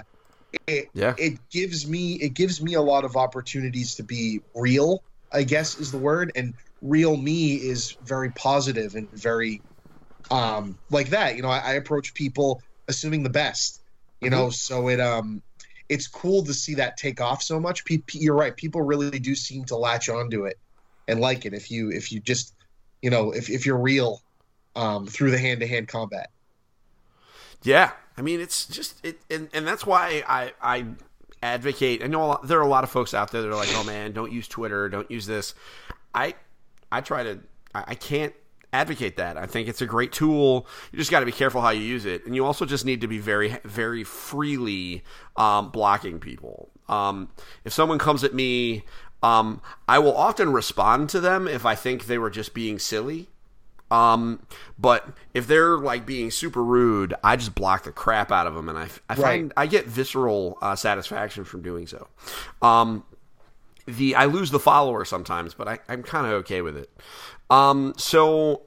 it Yeah. it gives me it gives me a lot of opportunities to be real. I guess is the word, and real me is very positive and very um like that. You know, I, I approach people assuming the best. You know, so it um it's cool to see that take off so much. Pe- you're right. People really do seem to latch onto it and like it if you if you just you know if, if you're real um, through the hand to hand combat. Yeah, I mean it's just it, and, and that's why I I advocate. I know lot, there are a lot of folks out there that are like, oh man, don't use Twitter, don't use this. I I try to I, I can't advocate that. I think it's a great tool. You just got to be careful how you use it, and you also just need to be very very freely um, blocking people. Um, if someone comes at me. Um, I will often respond to them if I think they were just being silly. Um, but if they're like being super rude, I just block the crap out of them, and I, I find I get visceral uh, satisfaction from doing so. Um, the I lose the follower sometimes, but I, I'm kind of okay with it. Um, so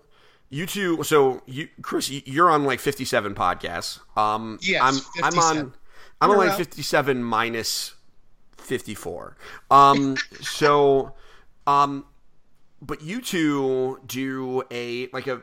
you two, so you, Chris, you- you're on like 57 podcasts. Um, Yes, I'm I'm on I'm on like 57 minus 54. Um, so um, but you two do a like a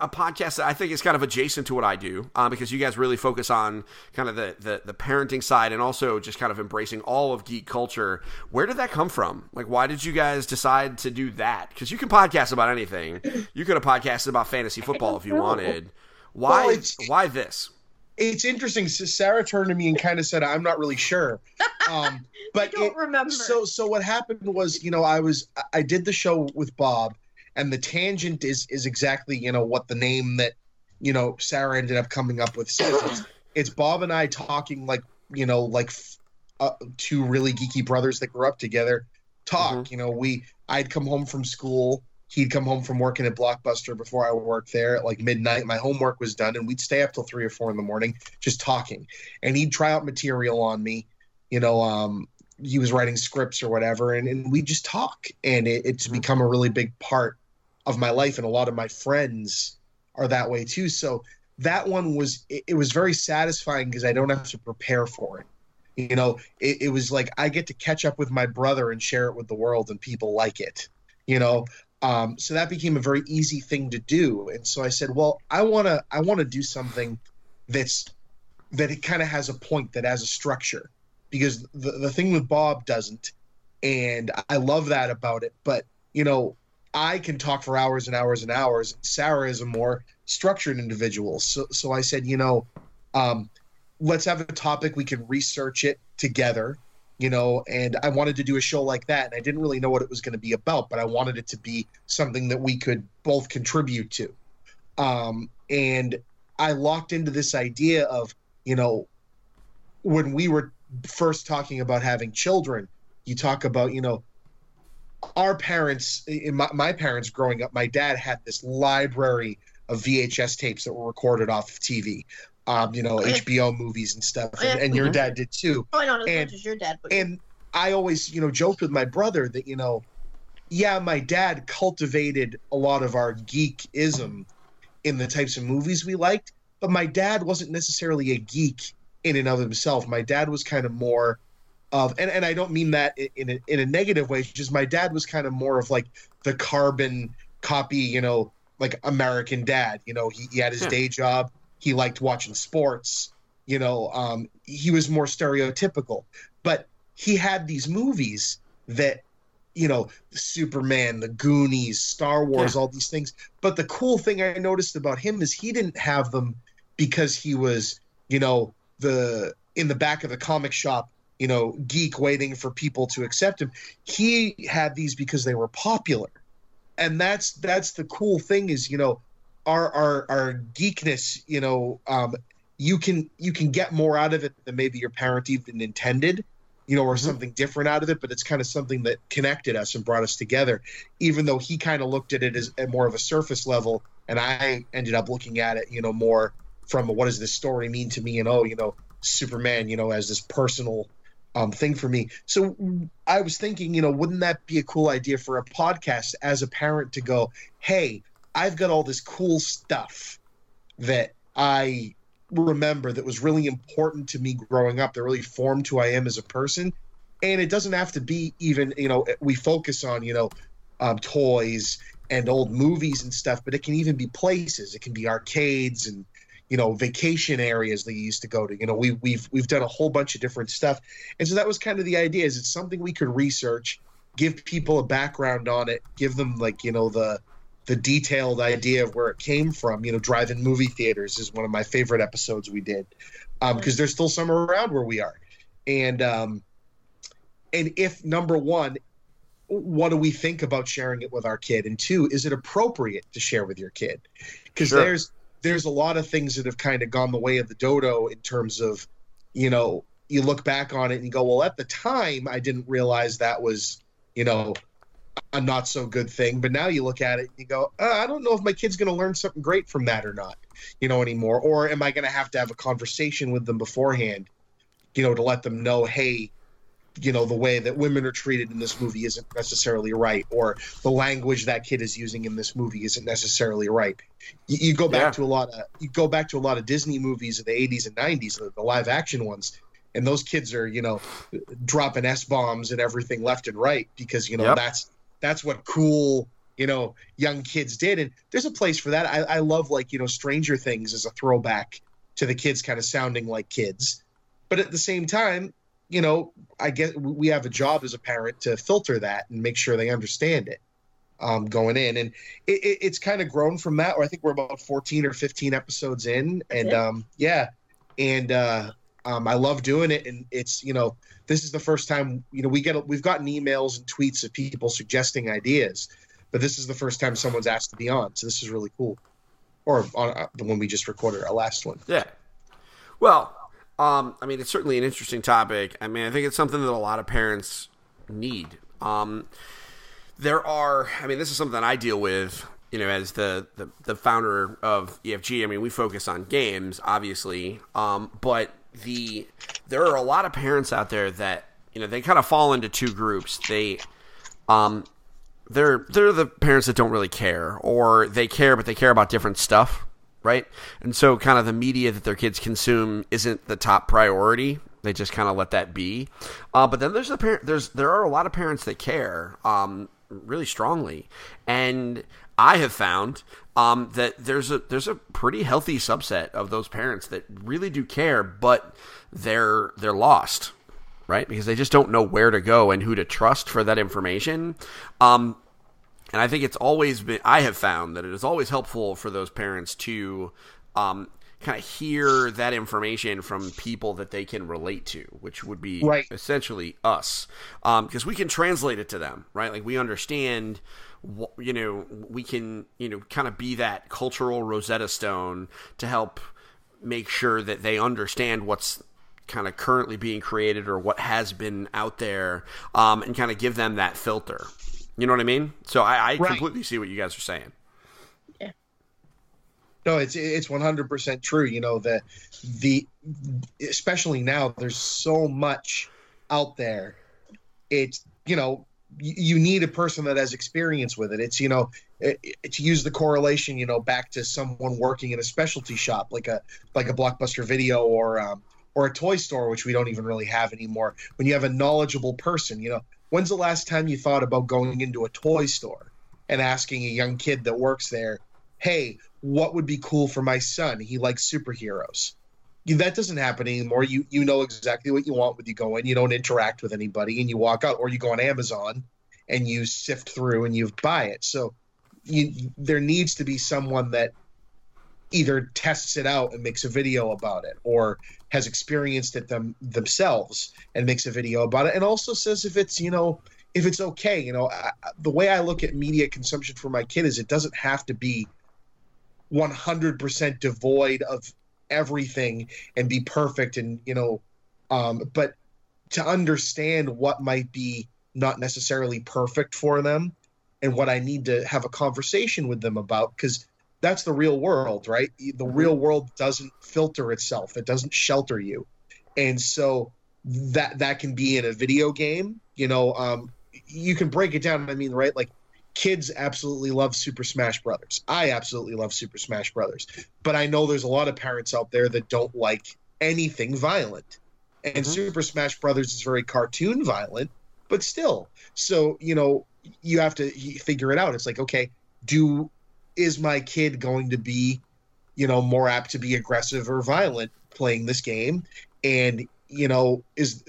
a podcast that I think is kind of adjacent to what I do, uh, because you guys really focus on kind of the, the the parenting side and also just kind of embracing all of geek culture. Where did that come from? Like, why did you guys decide to do that? Because you can podcast about anything. You could have podcasted about fantasy football if you wanted. Why? Well, why this? It's interesting. So Sarah turned to me and kind of said, "I'm not really sure," um, but I don't it- remember. So so what happened was, you know, I was I- did the show with Bob, and the tangent is is exactly you know what the name that you know Sarah ended up coming up with says. It's, it's Bob and I talking like you know like f- uh, two really geeky brothers that grew up together talk. You know, we I'd come home from school. He'd come home from working at Blockbuster before I worked there at like midnight. My homework was done, and we'd stay up till three or four in the morning just talking. And he'd try out material on me. You know, um, he was writing scripts or whatever, and, and we just talk. And it, it's become a really big part of my life, and a lot of my friends are that way too. So that one was it, it was very satisfying because I don't have to prepare for it. You know, it, it was like I get to catch up with my brother and share it with the world, and people like it. You know, um, so that became a very easy thing to do. And so I said, well, I wanna I wanna do something that's that it kind of has a point that has a structure because the, the thing with Bob doesn't. And I love that about it. But, you know, I can talk for hours and hours and hours. Sarah is a more structured individual. So, so I said, you know, um, let's have a topic. We can research it together, you know. And I wanted to do a show like that. And I didn't really know what it was going to be about, but I wanted it to be something that we could both contribute to. Um, and I locked into this idea of, you know, when we were first talking about having children, you talk about, you know, our parents, my, my parents growing up, my dad had this library of VHS tapes that were recorded off of TV. Um, you know, Oh. HBO movies and stuff, Oh, and, and your Mhm. dad did too. Probably not as And- much as your dad, but And I always, you know, joked with my brother that, you know, yeah, my dad cultivated a lot of our geekism in the types of movies we liked, but my dad wasn't necessarily a geek in and of himself. My dad was kind of more of, and, and I don't mean that in a, in a negative way, it's just my dad was kind of more of like the carbon copy, you know, like American dad. You know, he, he had his Yeah. day job, he liked watching sports, you know, um, he was more stereotypical. But he had these movies that you know superman the goonies star wars all these things. But the cool thing i noticed about him is he didn't have them because he was you know the in the back of the comic shop you know geek waiting for people to accept him. He had these because they were popular. And that's that's the cool thing is you know our our our geekness you know um you can you can get more out of it than maybe your parent even intended you know, or Mhm. something different out of it, but it's kind of something that connected us and brought us together, even though he kind of looked at it as at more of a surface level, and I ended up looking at it, you know, more from what does this story mean to me, and oh, you know, Superman, you know, as this personal um, thing for me. So I was thinking, you know, wouldn't that be a cool idea for a podcast as a parent to go, hey, I've got all this cool stuff that I remember that was really important to me growing up that really formed who I am as a person. And it doesn't have to be even, you know, we focus on, you know, um, toys and old movies and stuff, but it can even be places. It can be arcades and, you know, vacation areas that you used to go to. You know, we, we've we've done a whole bunch of different stuff, and so that was kind of the idea. Is it's something we could research, give people a background on it, give them like you know the the detailed idea of where it came from. You know, drive-in movie theaters is one of my favorite episodes we did because there's still some around where we are, and um, and if number one, what do we think about sharing it with our kid, and two, is it appropriate to share with your kid? Because Sure. there's there's a lot of things that have kind of gone the way of the dodo in terms of, you know, you look back on it and you go, well, at the time I didn't realize that was, you know, a not so good thing. But now you look at it and you go, uh, I don't know if my kid's going to learn something great from that or not, you know, anymore. Or am I going to have to have a conversation with them beforehand, you know, to let them know, hey, you know, the way that women are treated in this movie isn't necessarily right, or the language that kid is using in this movie isn't necessarily right. You, you go back Yeah. to a lot of you go back to a lot of Disney movies of the 80s and 90s, the, the live action ones, and those kids are, you know, dropping S bombs and everything left and right because you know Yep. that's that's what cool you know young kids did, and there's a place for that. I, I love like you know Stranger Things as a throwback to the kids kind of sounding like kids, but at the same time, you know, I get we have a job as a parent to filter that and make sure they understand it um, going in, and it, it, it's kind of grown from that. Or I think we're about 14 or 15 episodes in, and it? um, yeah, and uh, um, I love doing it. And it's you know, this is the first time you know we get we've gotten emails and tweets of people suggesting ideas, but this is the first time someone's asked to be on, so this is really cool. Or on uh, the one we just recorded, our last one. Yeah. Well, um, I mean, it's certainly an interesting topic. I mean, I think it's something that a lot of parents need. Um, there are, I mean, this is something I deal with, you know, as the, the, the founder of EFG. I mean, we focus on games, obviously, um, but the there are a lot of parents out there that you know they kind of fall into two groups. They um, they're they're the parents that don't really care, or they care but they care about different stuff, right? And so, kind of the media that their kids consume isn't the top priority. They just kind of let that be. Uh, but then there's the parent. There's there are a lot of parents that care um, really strongly, and I have found um, that there's a there's a pretty healthy subset of those parents that really do care, but they're they're lost right? Because they just don't know where to go and who to trust for that information. Um, and I think it's always been, I have found that it is always helpful for those parents to um, kind of hear that information from people that they can relate to, which would be Right. essentially us. Because we can translate it to them, right? Like we understand. Wh- You know, we can, you know, kind of be that cultural Rosetta Stone to help make sure that they understand what's kind of currently being created or what has been out there um, and kind of give them that filter. You know what I mean? So I, I Right. completely see what you guys are saying. Yeah no, it's it's one hundred percent true. You know the the especially now there's so much out there. It's you know y- you need a person that has experience with it. It's you know it, it- to use the correlation you know back to someone working in a specialty shop like a like a blockbuster video or um, or a toy store which we don't even really have anymore. When you have a knowledgeable person, you know when's the last time you thought about going into a toy store and asking a young kid that works there, hey, what would be cool for my son? He likes superheroes. That doesn't happen anymore. You you know exactly what you want when you go in. You don't interact with anybody, and you walk out, or you go on Amazon, and you sift through and you buy it. So, you there needs to be someone that either tests it out and makes a video about it, or has experienced it them themselves and makes a video about it, and also says if it's you know if it's okay. You know, I- the way I look at media consumption for my kid is it doesn't have to be 100% devoid of everything and be perfect and you know um but to understand what might be not necessarily perfect for them and what I need to have a conversation with them about because that's the real world, right? The real world doesn't filter itself. It doesn't shelter you. And so that that can be in a video game, you know, um you can break it down I mean, right? Like kids absolutely love Super Smash Brothers. I absolutely love Super Smash Brothers. But I know there's a lot of parents out there that don't like anything violent. And Mhm. Super Smash Brothers is very cartoon violent, but still. So, you know, you have to figure it out. It's like, okay, do is my kid going to be, you know, more apt to be aggressive or violent playing this game? And, you know, is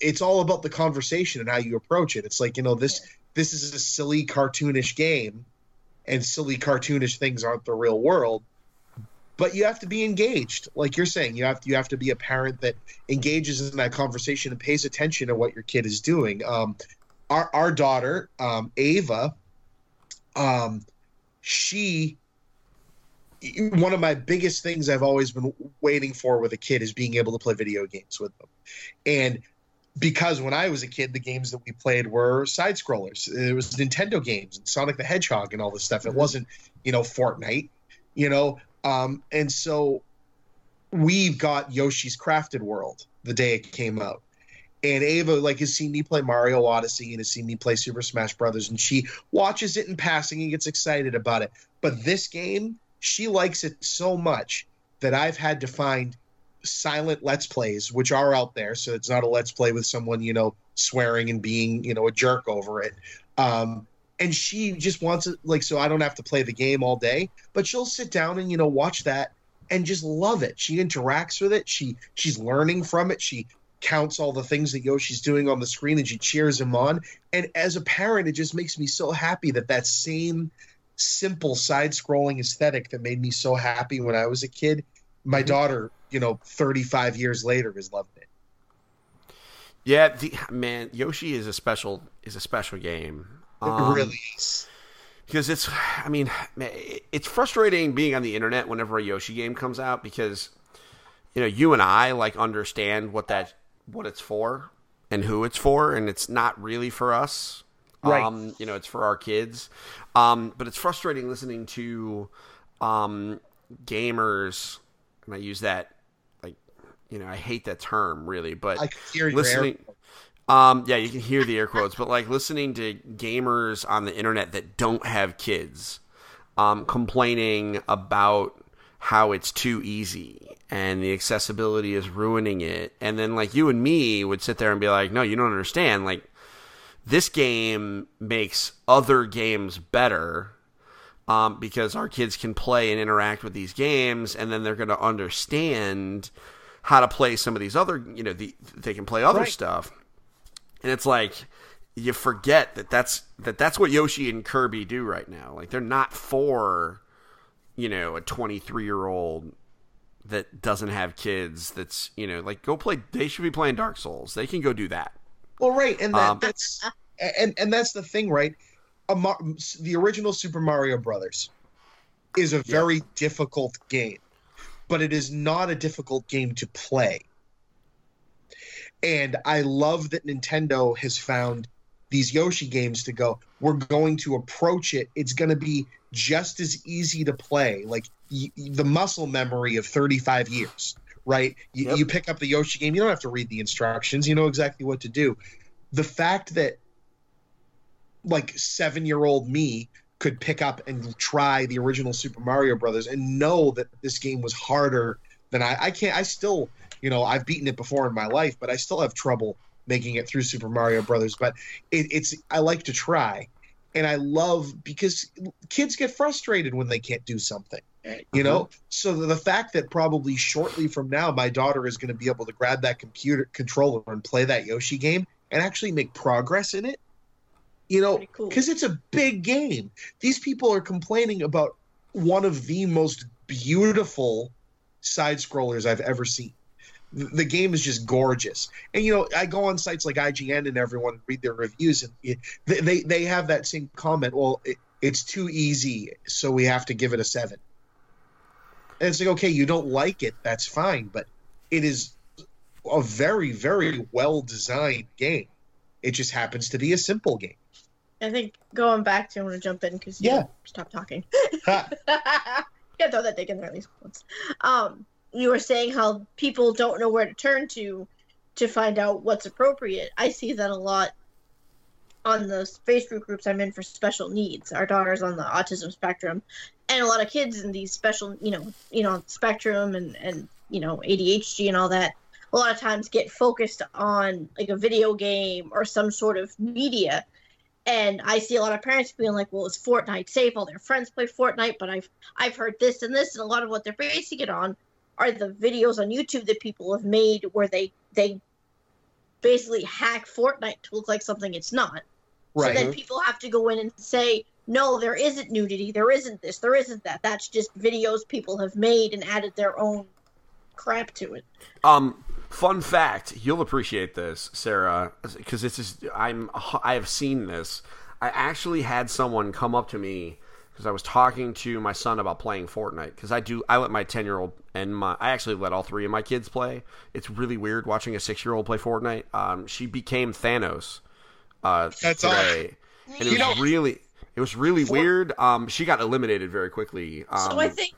it's all about the conversation and how you approach it. It's like, you know, this this is a silly cartoonish game and silly cartoonish things aren't the real world but you have to be engaged like you're saying you have to you have to be a parent that engages in that conversation and pays attention to what your kid is doing um our our daughter um ava um she one of my biggest things I've always been waiting for with a kid is being able to play video games with them. And because when I was a kid, the games that we played were side scrollers. It was Nintendo games and Sonic the Hedgehog and all this stuff. It wasn't, you know, Fortnite, you know. Um, and so we've got Yoshi's Crafted World the day it came out. And Ava like has seen me play Mario Odyssey and has seen me play Super Smash Brothers, and she watches it in passing and gets excited about it. But this game, she likes it so much that I've had to find silent let's plays which are out there. So it's not a let's play with someone you know swearing and being you know a jerk over it. Um and she just wants it like so i don't have to play the game all day but she'll sit down and you know watch that and just love it. She interacts with it. She she's learning from it. She counts all the things that yoshi's doing on the screen and she cheers him on. And as a parent it just makes me so happy that that same simple side scrolling aesthetic that made me so happy when i was a kid my daughter you know 35 years later is loving it Yeah, the, man, Yoshi is a special is a special game. it Um, really is because it's i mean it's frustrating being on the internet whenever a yoshi game comes out because you know you and i like understand what that what it's for and who it's for and it's not really for us Right. um you know it's for our kids um but it's frustrating listening to um gamers and i use that you know i hate that term really but i could hear your listening um yeah you can hear the air quotes but like listening to gamers on the internet that don't have kids um complaining about how it's too easy and the accessibility is ruining it. And then like you and me would sit there and be like no you don't understand. Like this game makes other games better um, because our kids can play and interact with these games, and then they're going to understand how to play some of these other. You know, the, they can play other Right. stuff, and it's like you forget that that's that that's what Yoshi and Kirby do right now. Like they're not for you know a 23 year old that doesn't have kids. That's you know like go play. They should be playing Dark Souls. They can go do that. Well, right, and that, Um, that's and and that's the thing, right? Mar- the original Super Mario Brothers is a very difficult game, but it is not a difficult game to play. And I love that Nintendo has found these Yoshi games to go, we're going to approach it. It's going to be just as easy to play, like y- y- the muscle memory of 35 years, right? You, Yep. you pick up the Yoshi game, you don't have to read the instructions, you know exactly what to do. The fact that like seven year old me could pick up and try the original Super Mario Brothers and know that this game was harder than I, I can't, I still, you know, I've beaten it before in my life, but I still have trouble making it through Super Mario Brothers. But it, it's, I like to try. And I love because kids get frustrated when they can't do something, you know? Mm-hmm. So the fact that probably shortly from now, my daughter is going to be able to grab that computer controller and play that Yoshi game and actually make progress in it, you know, Pretty cool. because it's a big game. These people are complaining about one of the most beautiful side scrollers I've ever seen. The game is just gorgeous, and you know I go on sites like IGN and everyone read their reviews, and it, they they have that same comment. Well, it, it's too easy, so we have to give it a seven. And it's like, okay, you don't like it, that's fine, but it is a very very well designed game. It just happens to be a simple game. I think going back to, I want to jump in because Yeah. stop talking. Gotta throw that dick in there at least once. Um, you were saying how people don't know where to turn to to find out what's appropriate. I see that a lot on the Facebook groups I'm in for special needs. Our daughter's on the autism spectrum, and a lot of kids in these special, you know, you know, spectrum and and you know ADHD and all that. A lot of times get focused on like a video game or some sort of media and I see a lot of parents being like, "Well, is Fortnite safe? All their friends play Fortnite, but I've I've heard this and this, and a lot of what they're basing it on are the videos on YouTube that people have made where they they basically hack Fortnite to look like something it's not. So then people have to go in and say, "No, there isn't nudity. There isn't this. There isn't that. That's just videos people have made and added their own crap to it." Um, fun fact, you'll appreciate this, Sarah, because this is I'm I have seen this. I actually had someone come up to me because I was talking to my son about playing Fortnite because I do I let my ten year old and my I actually let all three of my kids play. It's really weird watching a six year old play Fortnite. Um, she became Thanos. Uh, That's today, and it You was know- really it was really weird. Um, she got eliminated very quickly. Um, so I think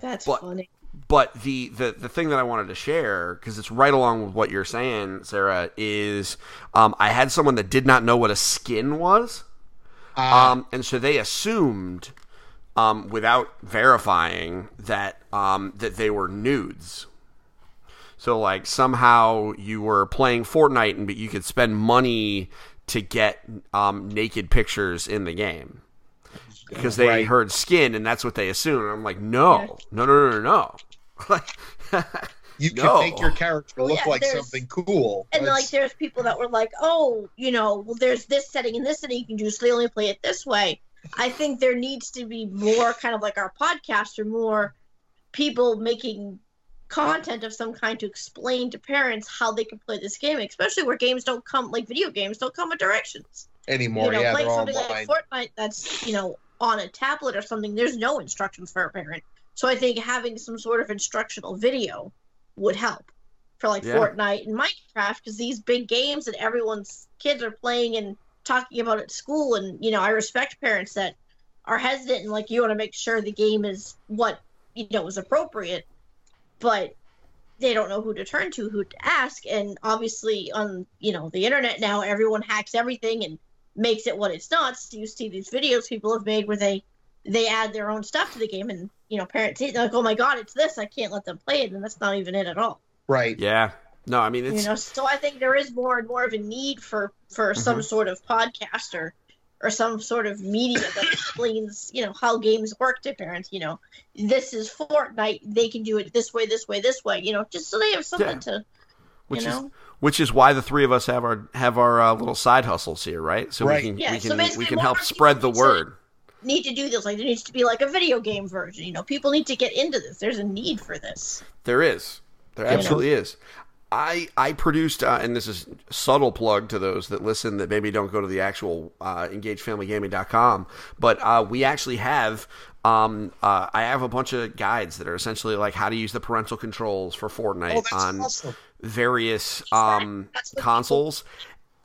that's but- funny. But the, the the thing that I wanted to share because it's right along with what you're saying, Sarah, is um, I had someone that did not know what a skin was, Uh, um, and so they assumed, um, without verifying, that um, that they were nudes. So like somehow you were playing Fortnite and but you could spend money to get um, naked pictures in the game because they Right. heard skin and that's what they assumed. And I'm like, no, no, no, no, no. you can no. make your character Well, look yeah, like something cool. And like, there's people that were like, "Oh, you know, well, there's this setting and this setting you can do, so they only play it this way." I think there needs to be more, kind of like our podcast, or more people making content of some kind to explain to parents how they can play this game, especially where games don't come, like video games don't come with directions. anymore. you know, yeah, playing something online. like Fortnite that's you know on a tablet or something, there's no instructions for a parent. So I think having some sort of instructional video would help for like Yeah. Fortnite and Minecraft because these big games that everyone's kids are playing and talking about at school, and you know I respect parents that are hesitant and like you want to make sure the game is what you know is appropriate, but they don't know who to turn to, who to ask, and obviously on you know the internet now everyone hacks everything and makes it what it's not. So you see these videos people have made where they they add their own stuff to the game, and you know parents see they're like, oh my god, it's this, I can't let them play it, and that's not even it at all. right. yeah, no, I mean it's you know, so I think there is more and more of a need for for some sort of podcast or or some sort of media that explains, you know, how games work to parents. You know, this is Fortnite; they can do it this way, this way, this way. You know, just so they have something Yeah. to, which you is which is why the three of us have our have our uh, little side hustles here, right? So Right. we can Yeah, we can basically we can help spread the need to- word. Need to do this. Like there needs to be like a video game version. You know, people need to get into this. There's a need for this. There is. There know? absolutely is. I I produced, uh, and this is subtle plug to those that listen that maybe don't go to the actual uh, engagefamilygaming.com, but uh, we actually have. Um, uh, I have a bunch of guides that are essentially like how to use the parental controls for Fortnite Oh, on awesome. various um, That's what consoles.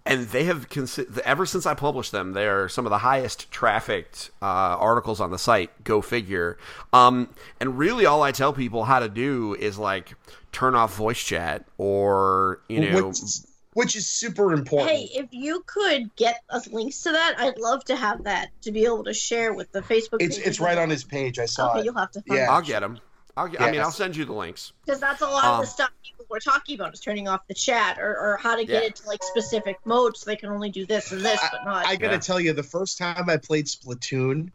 And they have consi- ever since I published them, they are some of the highest trafficked uh, articles on the site. Go figure. Um, and really, all I tell people how to do is like turn off voice chat or you know. which, is, which is super important. Hey, if you could get us links to that, I'd love to have that to be able to share with the Facebook. it's it's right on his page. I saw Okay, it. you'll have to find Yeah. I'll get them. I'll get, I mean, I'll send you the links. because that's a lot of Um, the stuff people were talking about is turning off the chat or, or how to get Yeah. it to like specific modes so they can only do this and this but not I gotta Yeah. tell you, the first time I played Splatoon,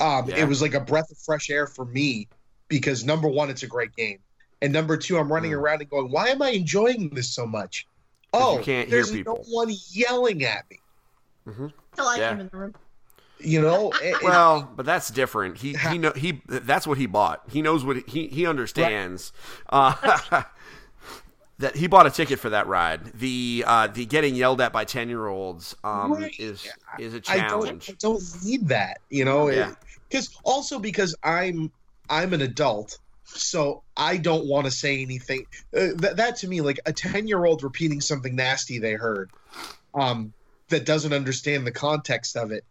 um, Yeah. it was like a breath of fresh air for me because number one, it's a great game, and number two, I'm running Mm. around and going, "Why am I enjoying this so much? Oh, you can't hear there's people. no one yelling at me. until I Yeah. came in the room. You know, It- it- Well, but that's different. He he know he that's what he bought. He knows what he he understands. Uh, that he bought a ticket for that ride. The uh, the getting yelled at by ten year olds um, Right. is is a I don't, challenge. I don't need that. You know, Yeah. because also because I'm I'm an adult, so I don't want to say anything. Uh, that that to me, like a ten year old repeating something nasty they heard, um, that doesn't understand the context of it.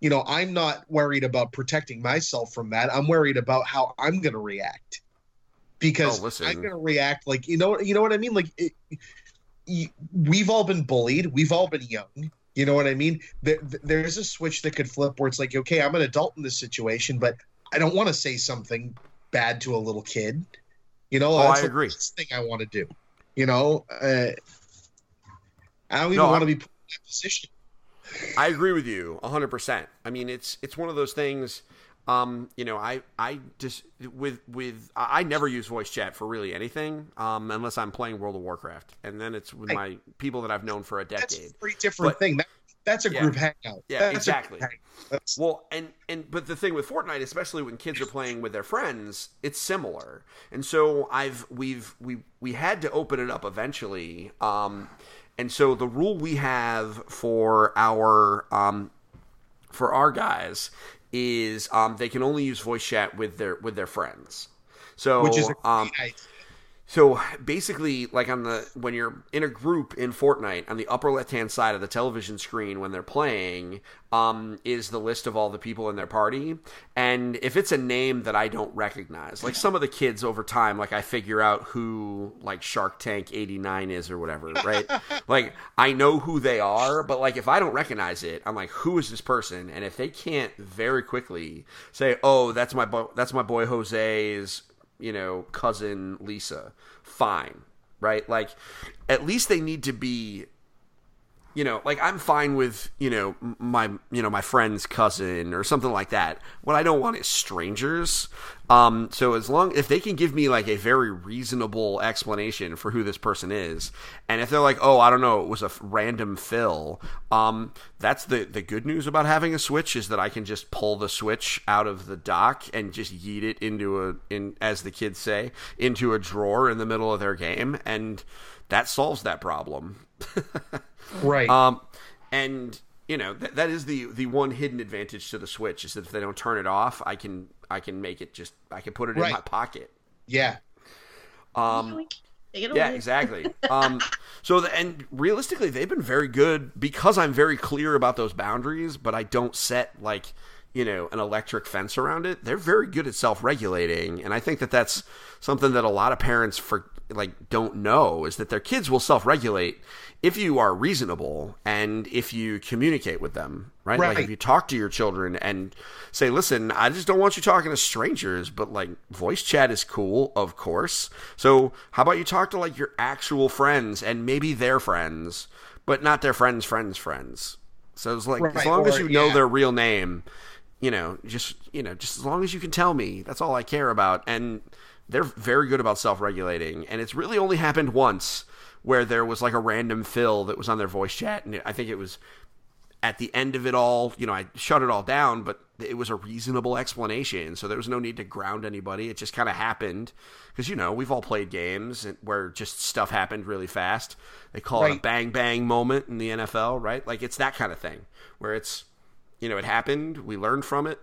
You know, I'm not worried about protecting myself from that. I'm worried about how I'm going to react because Oh. I'm going to react like you know you know what I mean. Like it, you, we've all been bullied. We've all been young. You know what I mean? There, there's a switch that could flip where it's like, okay, I'm an adult in this situation, but I don't want to say something bad to a little kid. You know, Oh, that's I the agree. thing I want to do. You know, uh, I don't even No, want to be put in that position. I agree with you hundred percent. I mean, it's it's one of those things. Um, you know, I I just with with I never use voice chat for really anything, um, unless I'm playing World of Warcraft, and then it's with my people that I've known for a That's decade. a very different But- thing. That, that's a Yeah. group hangout. Yeah, That's exactly. hangout. Well, and and but the thing with Fortnite, especially when kids are playing with their friends, it's similar. And so I've we've we we had to open it up eventually. Um, and so the rule we have for our um, for our guys is um, they can only use voice chat with their with their friends. So which is a um, idea. So basically, like on the when you're in a group in Fortnite, on the upper left hand side of the television screen when they're playing, um, is the list of all the people in their party. And if it's a name that I don't recognize, like some of the kids over time, like I figure out who like Shark Tank eighty nine is or whatever, right? like I know who they are, but like if I don't recognize it, I'm like, who is this person? And if they can't very quickly say, oh, that's my bo- that's my boy Jose's you know, cousin Lisa, fine, right? Like, at least they need to be, you know, like I'm fine with, you know, my, you know, my friend's cousin or something like that. What I don't want is strangers. Um, so as long if they can give me like a very reasonable explanation for who this person is, and if they're like, oh, I don't know, it was a random fill, um, that's the the good news about having a switch is that I can just pull the switch out of the dock and just yeet it into a in as the kids say into a drawer in the middle of their game, and that solves that problem. right. Um, and you know th- that is the the one hidden advantage to the Switch is that if they don't turn it off, I can I can make it just I can put it in my pocket. yeah. Um, yeah, exactly. Um, so the, and realistically, they've been very good because I'm very clear about those boundaries, but I don't set like you know an electric fence around it. They're very good at self-regulating, and I think that that's something that a lot of parents for like don't know is that their kids will self-regulate if you are reasonable and if you communicate with them, right? Like if you talk to your children and say, "Listen, I just don't want you talking to strangers, but like voice chat is cool, of course. So, how about you talk to like your actual friends and maybe their friends, but not their friends' friends' friends." So it's like as Right, long as you know yeah. their real name, you know, just you know, just as long as you can tell me, that's all I care about. And they're very good about self-regulating, and it's really only happened once where there was like a random fill that was on their voice chat, and I think it was at the end of it all, you know, I shut it all down, but it was a reasonable explanation. So there was no need to ground anybody. It just kind of happened. Because, you know, we've all played games where just stuff happened really fast. They call it a bang bang moment in the NFL, right? Like it's that kind of thing where it's, you know, it happened. We learned from it.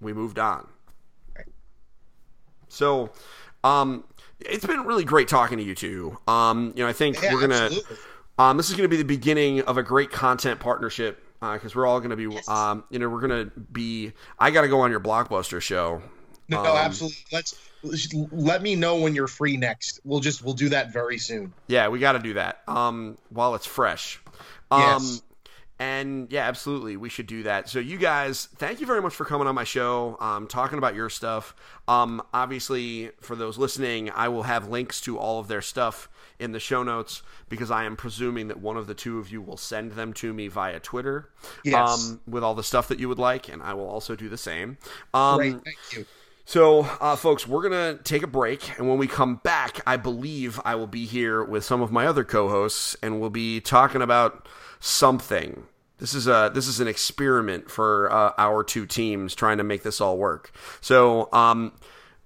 We moved on. So, um, it's been really great talking to you two. Um, you know, I think Yeah, we're gonna absolutely. Um, this is going to be the beginning of a great content partnership because we're all going to be, Yes. um, you know, we're going to be. I got to go on your blockbuster show. No, Um, absolutely. Let's let's- let me know when you're free next. We'll just we'll do that very soon. Yeah, we got to do that um, while it's fresh. Um, Yes. And yeah, absolutely, we should do that. So, you guys, thank you very much for coming on my show, um, talking about your stuff. Um, obviously, for those listening, I will have links to all of their stuff in the show notes because I am presuming that one of the two of you will send them to me via Twitter Yes. um, with all the stuff that you would like, and I will also do the same. Um, Great, thank you. so, uh, folks, we're going to take a break. And when we come back, I believe I will be here with some of my other co hosts and we'll be talking about something. This is a this is an experiment for uh, our two teams trying to make this all work. So, um,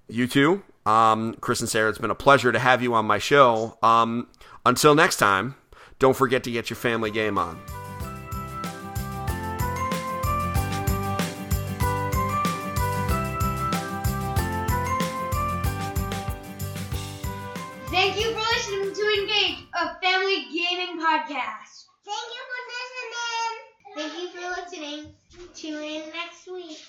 you two, um, Chris and Sarah, it's been a pleasure to have you on my show. Um, until next time, don't forget to get your family game on. Thank you for listening to Engage, a family gaming podcast. Thank you for listening. Thank you for listening. Tune in next week.